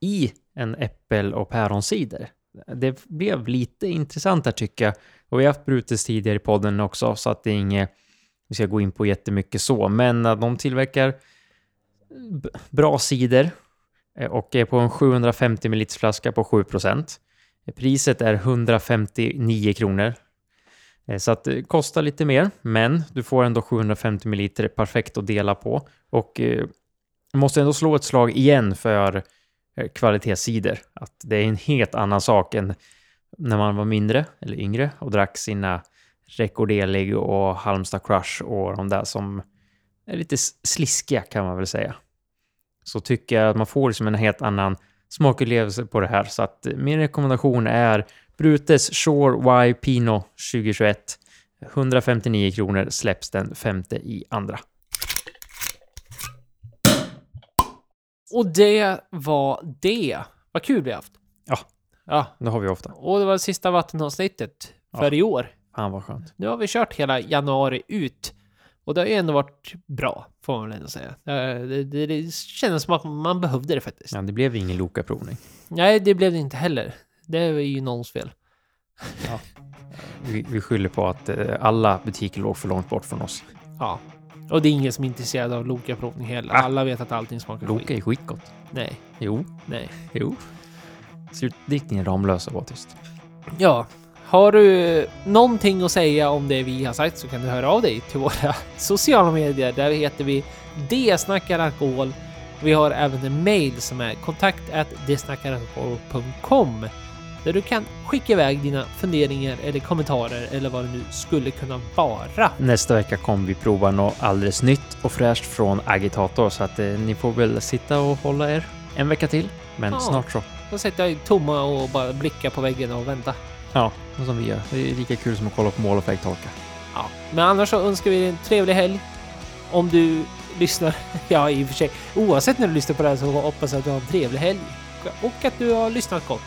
[SPEAKER 2] i en äppel och päronsider. Det blev lite intressant där tycker jag. Och vi har haft Brutus tidigare i podden också, så att det är inget vi ska gå in på jättemycket så. Men eh, de tillverkar bra cider eh, och är på en 750 ml flaska på 7% Priset är 159 kronor Eh, så att eh, det kostar lite mer, men du får ändå 750 ml perfekt att dela på. Och eh, jag måste ändå slå ett slag igen för eh, kvalitetssidor. kvalitetscider. Att det är en helt annan sak än när man var mindre eller yngre och drack sina Recordelig och Halmstad Crush och de där som är lite sliskiga kan man väl säga. Så tycker jag att man får liksom en helt annan smakupplevelse på det här. Så att min rekommendation är Brutes Shore Y Pinot 2021. 159 kronor släpps den femte i andra.
[SPEAKER 1] Och det var det. Vad kul vi haft.
[SPEAKER 2] Ja.
[SPEAKER 1] Ja.
[SPEAKER 2] Det har vi ofta.
[SPEAKER 1] Och det var sista vattenavsnittet för
[SPEAKER 2] Ja.
[SPEAKER 1] i år.
[SPEAKER 2] Fan vad skönt.
[SPEAKER 1] Nu har vi kört hela januari ut. Och det har ju ändå varit bra, får man väl ändå säga. Det, det, det kändes som att man behövde det faktiskt.
[SPEAKER 2] Ja, det blev ingen Loka-provning.
[SPEAKER 1] Nej, det blev det inte heller. Det var ju någons fel.
[SPEAKER 2] Vi, vi skyller på att eh, alla butiker låg för långt bort från oss.
[SPEAKER 1] Ja. Och det är ingen som är intresserad av Loka-provning heller.
[SPEAKER 2] Ah.
[SPEAKER 1] Alla vet att allting smakar
[SPEAKER 2] Loka
[SPEAKER 1] skit.
[SPEAKER 2] är skitgott.
[SPEAKER 1] Nej,
[SPEAKER 2] Jo,
[SPEAKER 1] nej.
[SPEAKER 2] jo. Slutdiktningen Ramlösa var tyst.
[SPEAKER 1] Ja, har du någonting att säga om det vi har sagt så kan du höra av dig till våra sociala medier. Där heter vi Det snackar alkohol. Vi har även en mail som är kontakt där du kan skicka iväg dina funderingar eller kommentarer eller vad det nu skulle kunna vara.
[SPEAKER 2] Nästa vecka kommer vi prova något alldeles nytt och fräscht från Agitator så att eh, ni får väl sitta och hålla er en vecka till. Men
[SPEAKER 1] Ja.
[SPEAKER 2] snart så.
[SPEAKER 1] Då sitter jag tomma och bara blickar på väggen och väntar.
[SPEAKER 2] Ja, som vi gör. Det är lika kul som att kolla på mål och färgtorka.
[SPEAKER 1] Ja, men annars så önskar vi dig en trevlig helg. Om du lyssnar, ja i och för sig, oavsett när du lyssnar på det här så hoppas jag att du har en trevlig helg. Och att du har lyssnat gott.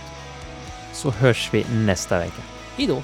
[SPEAKER 2] Så hörs vi nästa vecka.
[SPEAKER 1] Hejdå!